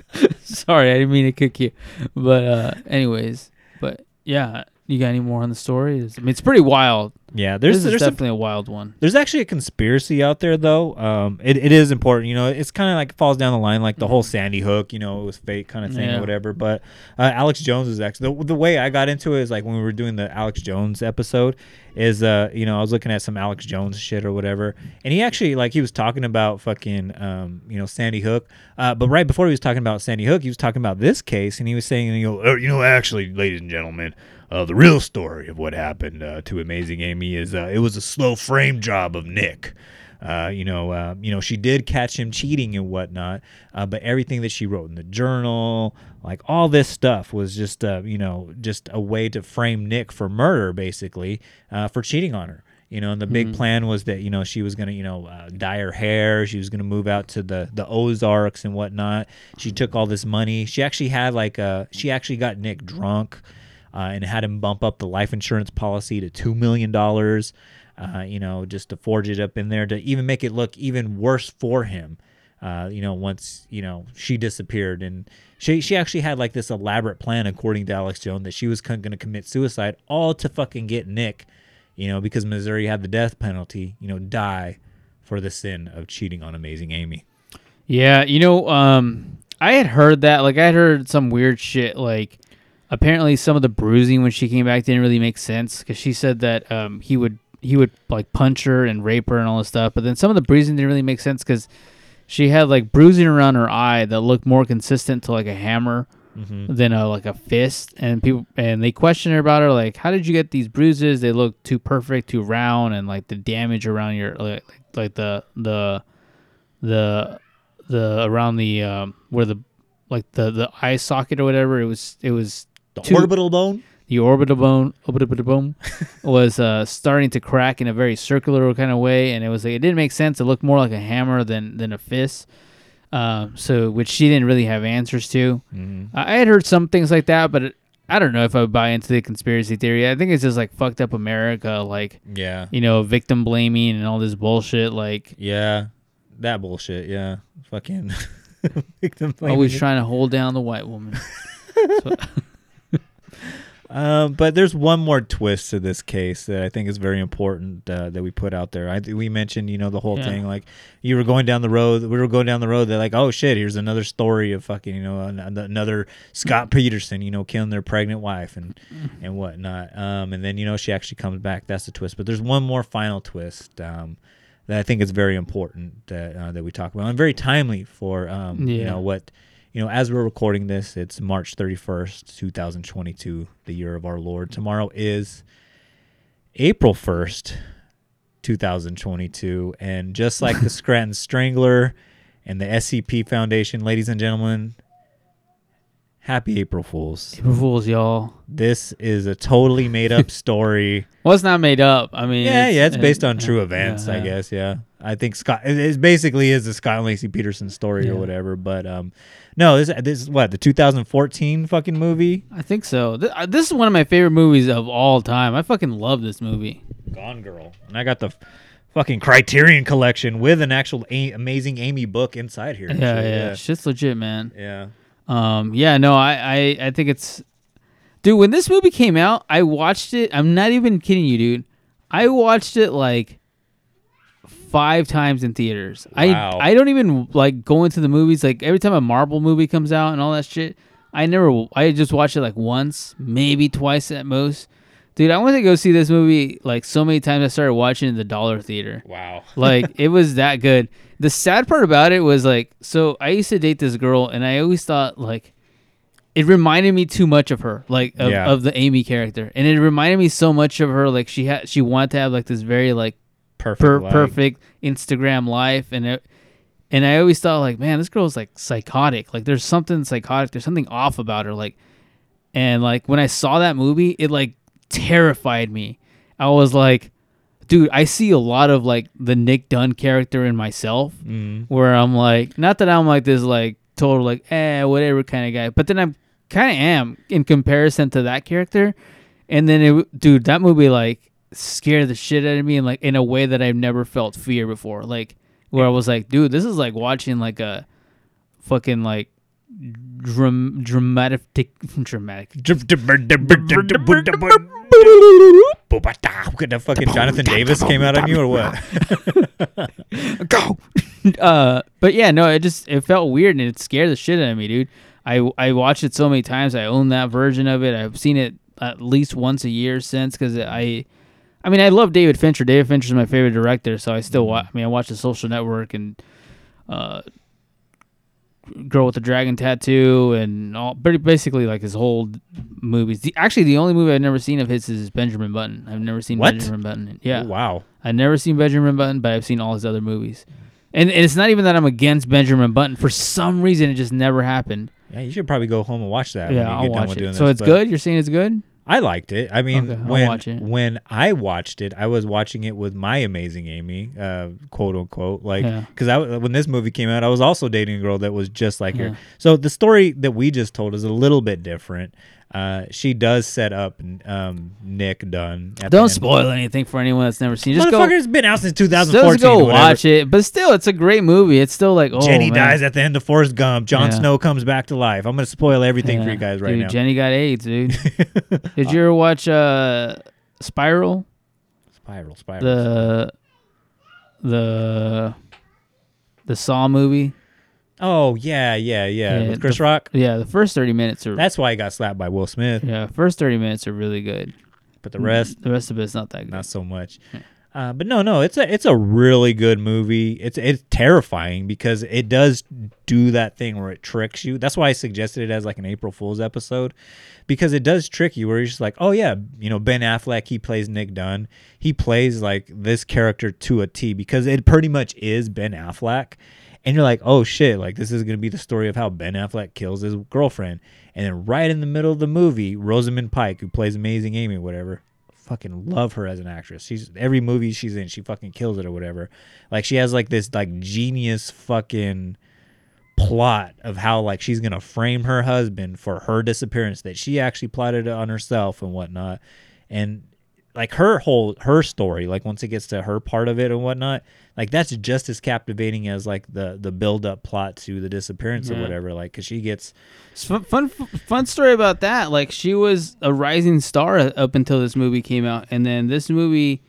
[LAUGHS] Sorry, I didn't mean to kick you. But uh anyways, but yeah, you got any more on the story? I mean, it's pretty wild. Yeah, there's this is there's some- definitely a wild one. There's actually a conspiracy out there, though. Um, it, it is important, you know. It's kind of like falls down the line, like the whole Sandy Hook, you know, it was fake kind of thing Yeah. or whatever. But uh, Alex Jones is actually the, the way I got into it is like when we were doing the Alex Jones episode. Is uh, you know, I was looking at some Alex Jones shit or whatever, and he actually like he was talking about fucking um, you know, Sandy Hook. Uh, but right before he was talking about Sandy Hook, he was talking about this case, and he was saying, you know, "Uh, you know, actually, ladies and gentlemen. Uh, the real story of what happened uh, to Amazing Amy is uh, it was a slow frame job of Nick. Uh, you know, uh, you know, she did catch him cheating and whatnot, uh, but everything that she wrote in the journal, like all this stuff, was just, uh, you know, just a way to frame Nick for murder, basically, uh, for cheating on her. You know, and the big Mhm. plan was that you know she was gonna, you know, uh, dye her hair. She was gonna move out to the the Ozarks and whatnot. She took all this money. She actually had like a, she actually got Nick drunk uh, and had him bump up the life insurance policy to two million dollars. Uh, you know, just to forge it up in there to even make it look even worse for him. Uh, you know, once you know she disappeared, and she she actually had like this elaborate plan, according to Alex Jones, that she was going to commit suicide, all to fucking get Nick. You know, because Missouri had the death penalty. You know, die for the sin of cheating on Amazing Amy. Yeah, you know, um, I had heard that. Like, I had heard some weird shit. Like, apparently, some of the bruising when she came back didn't really make sense because she said that um, he would he would like punch her and rape her and all this stuff. But then some of the bruising didn't really make sense because she had like bruising around her eye that looked more consistent to like a hammer Mhm. than a like a fist. And people and they questioned her about her like, how did you get these bruises? They look too perfect, too round, and like the damage around your like like, like the the the the around the um where the like the the eye socket or whatever it was it was The orbital bone? the orbital bone orbital bone [LAUGHS] was uh starting to crack in a very circular kind of way and it was like it didn't make sense it looked more like a hammer than than a fist um so which she didn't really have answers to Mhm. I had heard some things like that but it, I don't know if I would buy into the conspiracy theory. I think it's just like fucked up America, like Yeah. you know, victim blaming and all this bullshit. Like Yeah, that bullshit. Yeah, fucking [LAUGHS] victim always blaming. trying to hold down the white woman. [LAUGHS] So- Um, but there's one more twist to this case that I think is very important uh, that we put out there. I we mentioned, you know, the whole Yeah. thing like you were going down the road, we were going down the road. They're like, oh shit, here's another story of fucking, you know, an- an- another Scott Peterson, you know, killing their pregnant wife and and whatnot. Um, and then you know she actually comes back. That's the twist. But there's one more final twist. Um, that I think is very important that uh, that we talk about and very timely for um, you know what you know as we're recording this it's March 31st 2022 the year of our Lord tomorrow is April 1st 2022 and just like the [LAUGHS] Scranton Strangler and the SCP Foundation ladies and gentlemen happy April Fools April Fools, y'all. this is a totally made up [LAUGHS] story Well, it's not made up. I mean, yeah, yeah, it's based on uh, true yeah, events, I yeah. guess. Yeah, I think Scott. It, it basically is the Scott and Laci Peterson story Yeah. or whatever. But um, no, this this is what the 2014 fucking movie. I think so. Th- uh, this is one of my favorite movies of all time. I fucking love this movie. Gone Girl, and I got the f- fucking Criterion collection with an actual a- amazing Amy book inside here. Yeah, and yeah, shit, shit's legit, man. Yeah. Um, yeah, no, I, I, I think it's, dude. When this movie came out, I watched it. I'm not even kidding you, dude. I watched it like five times in theaters. Wow. I, I don't even like going to the movies. Like every time a Marvel movie comes out and all that shit, I never. I just watch it like once, maybe twice at most. Dude, I wanted to go see this movie like so many times. I started watching it in the Dollar Theater. Wow. [LAUGHS] like it was that good. The sad part about it was like, so I used to date this girl, and I always thought like, it reminded me too much of her, like of, Yeah. of the Amy character, and it reminded me so much of her. Like she had, she wanted to have like this very like Perfect. per- perfect Instagram life, and it, and I always thought like, man, this girl's like psychotic. Like there's something psychotic. There's something off about her. Like, and like when I saw that movie, it like terrified me. I was like, dude, I see a lot of like the Nick Dunne character in myself, Mm. where I'm like, not that I'm like this like total like eh whatever kind of guy, but then I'm kind of am in comparison to that character. And then it, dude, that movie like scared the shit out of me, and like in a way that I've never felt fear before. Like where I was like, dude, this is like watching like a fucking like dram- dramatic dramatic the fucking Jonathan Davis came out on you or what? [LAUGHS] go. uh, but yeah, no, it just it felt weird and it scared the shit out of me, dude. I I watched it so many times. I own that version of it. I've seen it at least once a year since because I, I mean, I love David Fincher. David Fincher's my favorite director, so I still watch. I mean, I watch The Social Network and, uh, Girl with the Dragon Tattoo and all, pretty basically like his whole movies. The, actually, the only movie I've never seen of his is Benjamin Button. I've never seen What? Benjamin Button. Yeah. Wow. I've never seen Benjamin Button, but I've seen all his other movies. And, and it's not even that I'm against Benjamin Button. For some reason, it just never happened. Yeah, you should probably go home and watch that. yeah, you I'll get done watch it. So this, it's but- good. You're saying it's good? I liked it. I mean, Okay, when when I watched it, I was watching it with my amazing Amy, uh, quote unquote, like Yeah. because I when this movie came out, I was also dating a girl that was just like Yeah. her. So the story that we just told is a little bit different. Uh, she does set up um, Nick Dunne. at Don't spoil anything for anyone that's never seen. it. Just go. Been out since 2014. Just go whatever. watch it. But still, it's a great movie. It's still like oh, Jenny man. dies at the end of Forrest Gump. Jon Yeah. Snow comes back to life. I'm gonna spoil everything for you guys right Dude, now. Jenny got AIDS, dude. [LAUGHS] Did you ever watch uh, Spiral? Spiral, Spiral. The the the Saw movie. Oh yeah, yeah, yeah. With Chris the- Rock. Yeah, the first thirty minutes are That's why he got slapped by Will Smith. yeah, first thirty minutes are really good. But the rest, the rest of it's not that good. not so much. Uh, but no, no, it's a it's a really good movie. It's it's terrifying because it does do that thing where it tricks you. That's why I suggested it as like an April Fool's episode because it does trick you where you're just like, oh yeah, you know Ben Affleck, he plays Nick Dunne. He plays like this character to a T because it pretty much is Ben Affleck. And you're like, oh shit, like this is gonna be the story of how Ben Affleck kills his girlfriend. And then right in the middle of the movie, Rosamund Pike, who plays Amazing Amy, whatever, fucking love her as an actress. She's every movie she's in, she fucking kills it or whatever. Like she has like this like genius fucking plot of how like she's gonna frame her husband for her disappearance that she actually plotted on herself and whatnot. And like her whole her story, like once it gets to her part of it and whatnot, like that's just as captivating as like the the build up plot to the disappearance or whatever. Like, cause she gets fun, fun, fun story about that. Like she was a rising star up until this movie came out, and then this movie,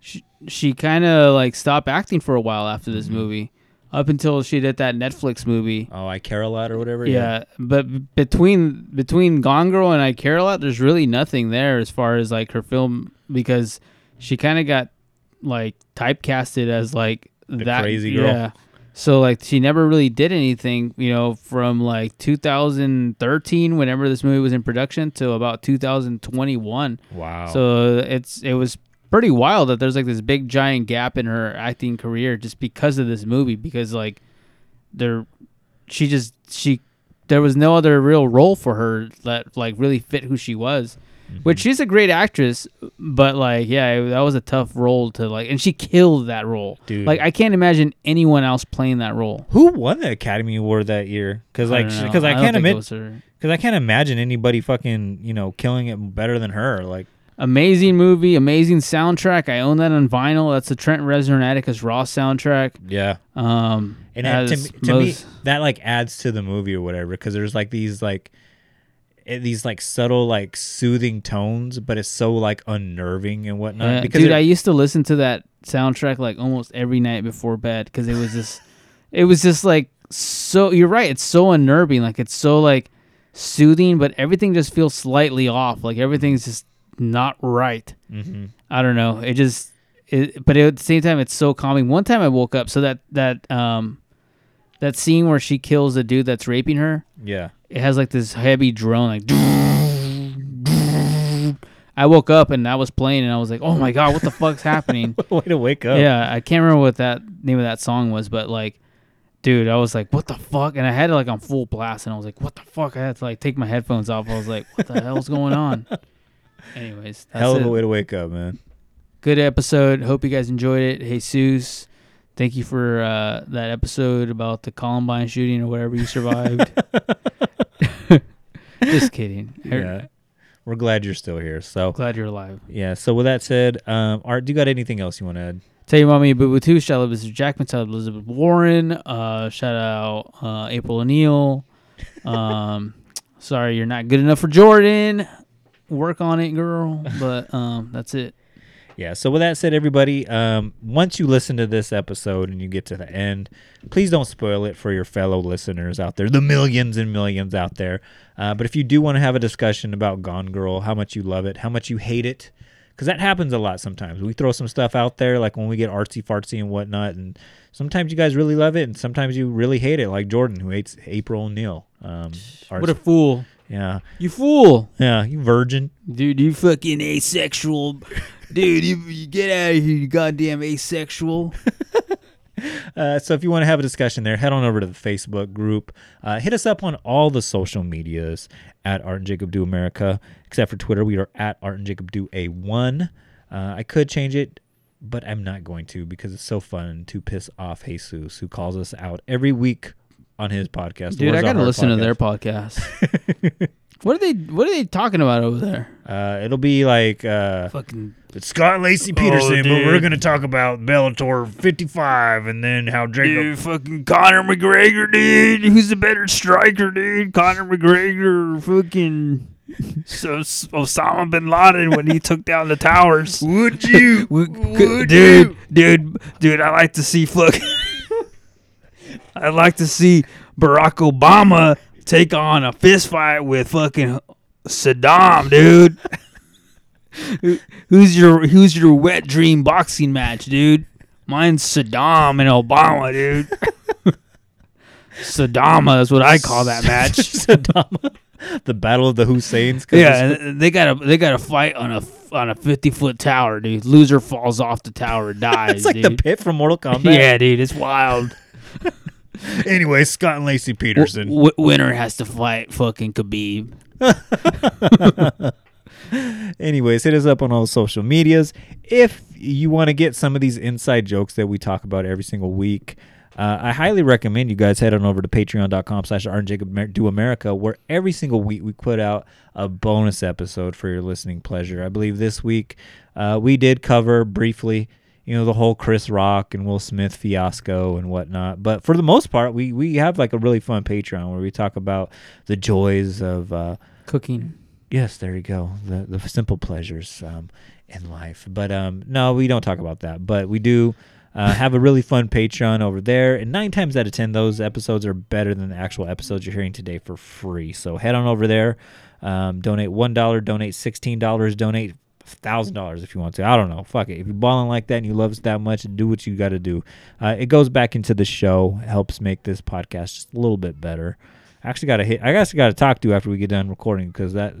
she, she kind of like stopped acting for a while after this Mm-hmm. movie, up until she did that Netflix movie. oh I care a lot or whatever. Yeah, but between between Gone Girl and I Care a Lot, there's really nothing there as far as like her film because she kind of got like typecasted as like that crazy girl. Yeah. So like she never really did anything, you know, from like 2013 whenever this movie was in production to about 2021. Wow. So it's it was pretty wild that there's like this big giant gap in her acting career just because of this movie because like there she just she there was no other real role for her that like really fit who she was. Mm-hmm. Which she's a great actress, but like, yeah, that was a tough role to like, and she killed that role. Dude. Like, I can't imagine anyone else playing that role. Who won the Academy Award that year? Because like, because I, I can't it admit, because I can't imagine anybody fucking you know killing it better than her. Like, Amazing movie, amazing soundtrack. I own that on vinyl. That's the Trent Reznor and Atticus Ross soundtrack. yeah, Um, and that, to, me, to me, most- that like adds to the movie or whatever. Because there's like these like these like subtle like soothing tones, but it's so like unnerving and whatnot. Yeah, because dude, it- I used to listen to that soundtrack like almost every night before bed because it was just, [LAUGHS] it was just like so. You're right. It's so unnerving. Like it's so like soothing, but everything just feels slightly off. Like everything's just not right. Mhm. I don't know. It just, it, but at the same time, it's so calming. One time I woke up, so that that um, that scene where she kills the dude that's raping her. Yeah. It has like this heavy drone, like. [LAUGHS] I woke up and that was playing, and I was like, "Oh my god, what the fuck's [LAUGHS] happening?" Way to wake up. Yeah, I can't remember what that name of that song was, but like, dude, I was like, "What the fuck?" And I had it like on full blast, and I was like, "What the fuck?" I had to like take my headphones off. I was like, "What the hell's going on?" [LAUGHS] Anyways, that's Hell of it. a way to wake up, man. Good episode. Hope you guys enjoyed it. Hey, Jesus, thank you for uh, that episode about the Columbine shooting or whatever you survived. Just kidding. [LAUGHS] Yeah. We're glad you're still here. So Glad you're alive. Yeah. So with that said, um, Art, do you got anything else you want to add? Tell your mommy boo boo too. Shout out Mr. Jackman. Shout out Elizabeth Warren. Uh, shout out uh, April O'Neil. Um, [LAUGHS] sorry you're not good enough for Jordan. Work on it, girl. But um, that's it. Yeah. So with that said, everybody, um, once you listen to this episode and you get to the end, please don't spoil it for your fellow listeners out there, the millions and millions out there. Uh, but if you do want to have a discussion about Gone Girl, how much you love it, how much you hate it, because that happens a lot sometimes. We throw some stuff out there, like when we get artsy fartsy and whatnot, and sometimes you guys really love it, and sometimes you really hate it, like Jordan, who hates April O'Neil. Um, What a fool. Yeah. You fool. Yeah, you virgin. Dude, you fucking asexual. Dude, you, you get out of here, you goddamn asexual. [LAUGHS] Uh, so if you want to have a discussion there, head on over to the Facebook group. Uh, hit us up on all the social medias at Art and Jacob Do America, except for Twitter. We are at Art and Jacob Do A1. Uh, I could change it, but I'm not going to because it's so fun to piss off Jesus, who calls us out every week on his podcast. Dude, I Wars Are gotta Hard listen to their podcast. podcast. what are they what are they talking about over there? [LAUGHS] Uh, it'll be like uh, fucking it's Scott Laci Oh, Peterson, but we're gonna talk about Bellator 55 and then how Jacob. Dude, fucking Conor McGregor, dude. Who's the better striker, dude? Conor McGregor, fucking so Osama bin Laden when he took down the towers. [LAUGHS] Would you? [LAUGHS] Would dude, dude, dude, I like to see fucking. [LAUGHS] I like to see Barack Obama take on a fist fight with fucking Saddam, dude. Who- who's your Who's your wet dream boxing match, dude? Mine's Saddam and Obama, dude. [LAUGHS] Saddama is what I call that match. [LAUGHS] Saddam. the Battle of the Husseins. Yeah, and they got to they got to fight on a on a fifty foot tower, dude. Loser falls off the tower, and [LAUGHS] dies. it's like the pit from Mortal Kombat. Yeah, dude, it's wild. anyway, Scott and Laci Peterson. W- winner has to fight fucking Khabib. [LAUGHS] Anyways, hit us up on all the social medias. If you want to get some of these inside jokes that we talk about every single week, uh, I highly recommend you guys head on over to patreon.com slash Jacob Do America, where every single week we put out a bonus episode for your listening pleasure. I believe this week uh, we did cover briefly, you know, the whole Chris Rock and Will Smith fiasco and whatnot. But for the most part, we, we have like a really fun Patreon where we talk about the joys of uh, Cooking. Yes, there you go. The the simple pleasures um, in life. But um, no, we don't talk about that. But we do uh, have a really fun Patreon over there. And nine times out of ten, those episodes are better than the actual episodes you're hearing today for free. So head on over there. Um, donate one dollar. Donate sixteen dollars. Donate thousand dollars if you want to. I don't know. Fuck it. If you're balling like that and you love us that much, do what you got to do. Uh, it goes back into the show. Helps make this podcast just a little bit better. I actually got to hit. I actually got to talk to you after we get done recording because that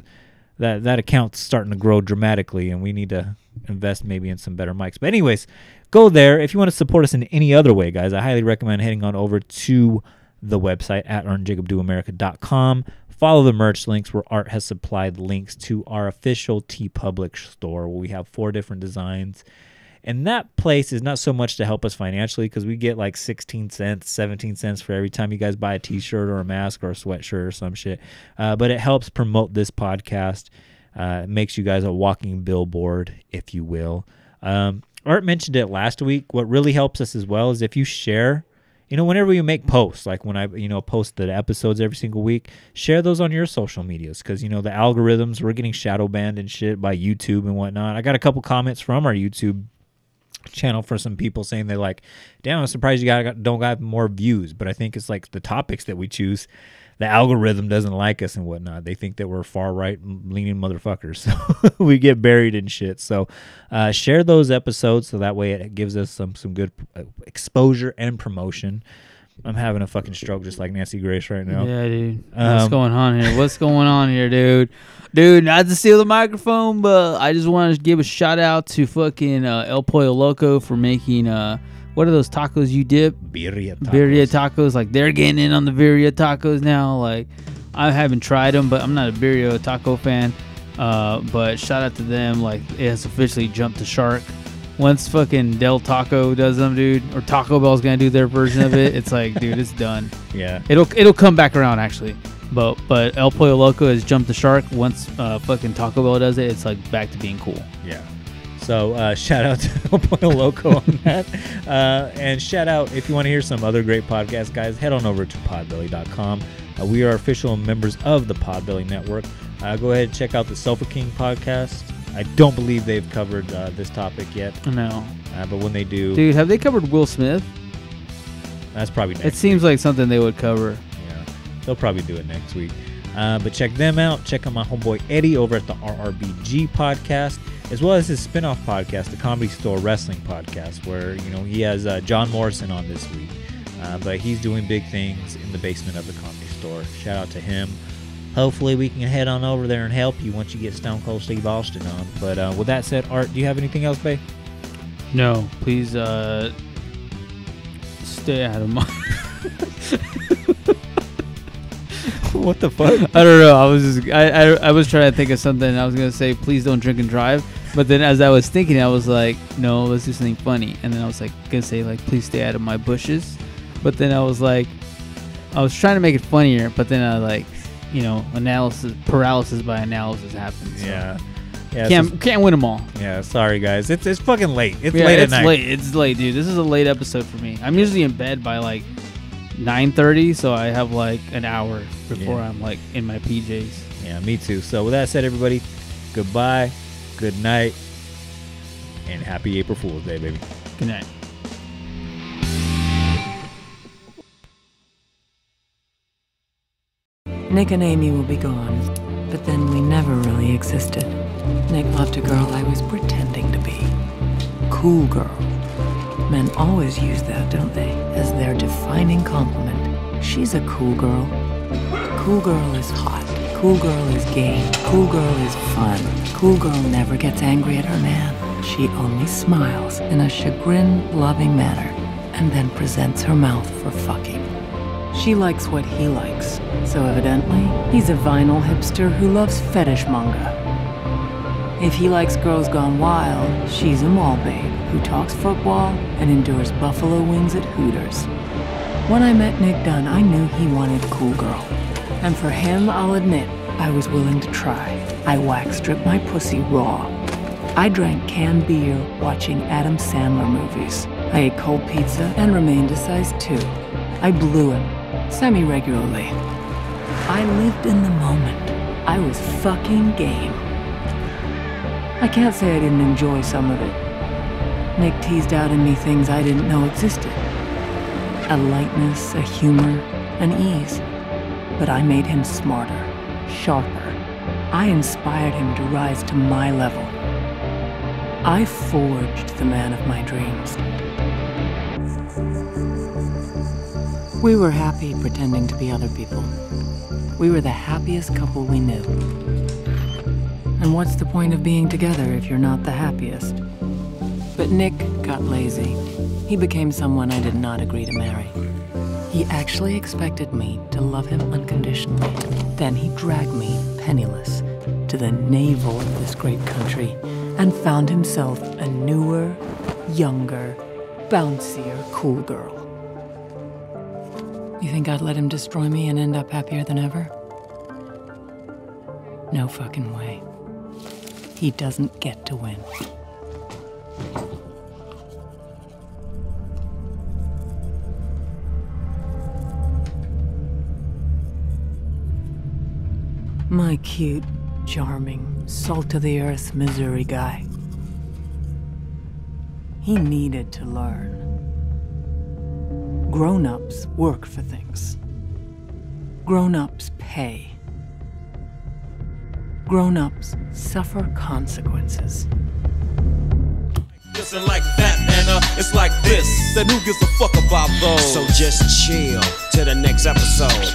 that that account's starting to grow dramatically, and we need to invest maybe in some better mics. But anyways, go there if you want to support us in any other way, guys. I highly recommend heading on over to the website at artandjacobdoamerica.com. Follow the merch links where Art has supplied links to our official TeePublic store where we have four different designs. And that place is not so much to help us financially because we get like 16 cents, 17 cents for every time you guys buy a t shirt or a mask or a sweatshirt or some shit. Uh, but it helps promote this podcast. Uh, it makes you guys a walking billboard, if you will. Um, Art mentioned it last week. What really helps us as well is if you share, you know, whenever you make posts, like when I, you know, post the episodes every single week, share those on your social medias because, you know, the algorithms, we're getting shadow banned and shit by YouTube and whatnot. I got a couple comments from our YouTube channel for some people saying they're like, damn, I'm surprised you got don't got more views. But I think it's like the topics that we choose. the algorithm doesn't like us and whatnot. They think that we're far right leaning motherfuckers. [LAUGHS] So we get buried in shit. So uh, share those episodes so that way it gives us some some good uh, exposure and promotion. I'm having a fucking stroke just like Nancy Grace right now. Yeah, dude. What's Um, going on here? What's going on here, dude? Dude, not to steal the microphone, but I just want to give a shout out to fucking uh, El Pollo Loco for making uh, what are those tacos you dip? Birria tacos. Birria tacos. Like they're getting in on the birria tacos now. Like I haven't tried them, but I'm not a birria taco fan. Uh, but shout out to them. Like it has officially jumped the shark. Once fucking Del Taco does them, dude, or Taco Bell's gonna do their version of it, it's like, dude, it's done. [LAUGHS] Yeah. It'll it'll come back around actually. But but El Pollo Loco has jumped the shark. Once uh, fucking Taco Bell does it, it's like back to being cool. Yeah. So uh, shout out [LAUGHS] to El Pollo Loco on [LAUGHS] that. Uh, and shout out if you want to hear some other great podcasts, guys, head on over to podbelly.com. Uh, we are official members of the Podbelly Network. Uh, go ahead and check out the Sulfur King podcast. I don't believe they've covered uh, this topic yet. No. Uh, but when they do, Dude, have they covered Will Smith? that's probably next It seems like something they would cover. Yeah, they'll probably do it next week. Uh, but check them out. Check out my homeboy Eddie over at the RRBG podcast, as well as his spin-off podcast, the Comedy Store Wrestling Podcast, where you know he has uh, John Morrison on this week. Uh, but he's doing big things in the basement of the Comedy Store. Shout out to him. Hopefully, we can head on over there and help you once you get Stone Cold Steve Austin on. But uh, with that said, Art, do you have anything else, babe? No, please uh, stay out of my. [LAUGHS] what the fuck? I don't know. I was just I, I I was trying to think of something. I was gonna say please don't drink and drive, but then as I was thinking, I was like, no, let's do something funny. And then I was like gonna say like please stay out of my bushes, but then I was like, I was trying to make it funnier, but then I like, you know, analysis paralysis by analysis happens. so. Yeah. Yeah, can't can't win them all. Yeah, sorry guys. It's it's fucking late. It's Yeah, late it's at night. late. It's late, dude. This is a late episode for me. I'm usually in bed by like 9:30, so I have like an hour before Yeah. I'm like in my PJs. Yeah, me too. So with that said, everybody, goodbye, good night, and happy April Fool's Day, baby. Good night. Nick and Amy will be gone, but then we never really existed. Nick loved a girl I was pretending to be. Cool girl. Men always use that, don't they, as their defining compliment. She's a cool girl. Cool girl is hot. Cool girl is game. Cool girl is fun. Cool girl never gets angry at her man. She only smiles in a chagrin loving manner and then presents her mouth for fucking. She likes what he likes, so evidently, he's a vinyl hipster who loves fetish manga. If he likes girls gone wild, she's a mall babe who talks football and endures buffalo wings at Hooters. When I met Nick Dunne, I knew he wanted cool girl. And for him, I'll admit, I was willing to try. I wax stripped my pussy raw. I drank canned beer watching Adam Sandler movies. I ate cold pizza and remained a size 2. I blew him, semi regularly. I lived in the moment. I was fucking game. I can't say I didn't enjoy some of it. Nick teased out in me things I didn't know existed a lightness, a humor, an ease. But I made him smarter, sharper. I inspired him to rise to my level. I forged the man of my dreams. We were happy pretending to be other people. We were the happiest couple we knew. And what's the point of being together if you're not the happiest? But Nick got lazy. He became someone I did not agree to marry. He actually expected me to love him unconditionally. Then he dragged me, penniless, to the navel of this great country and found himself a newer, younger, bouncier, cool girl. You think I'd let him destroy me and end up happier than ever? No fucking way. He doesn't get to win. My cute, charming, salt of the earth Missouri guy. He needed to learn. Grown ups work for things. Grown ups pay. Grown ups suffer consequences. Listen like that, and uh, it's like this. Then who gives a fuck about those? So just chill till the next episode.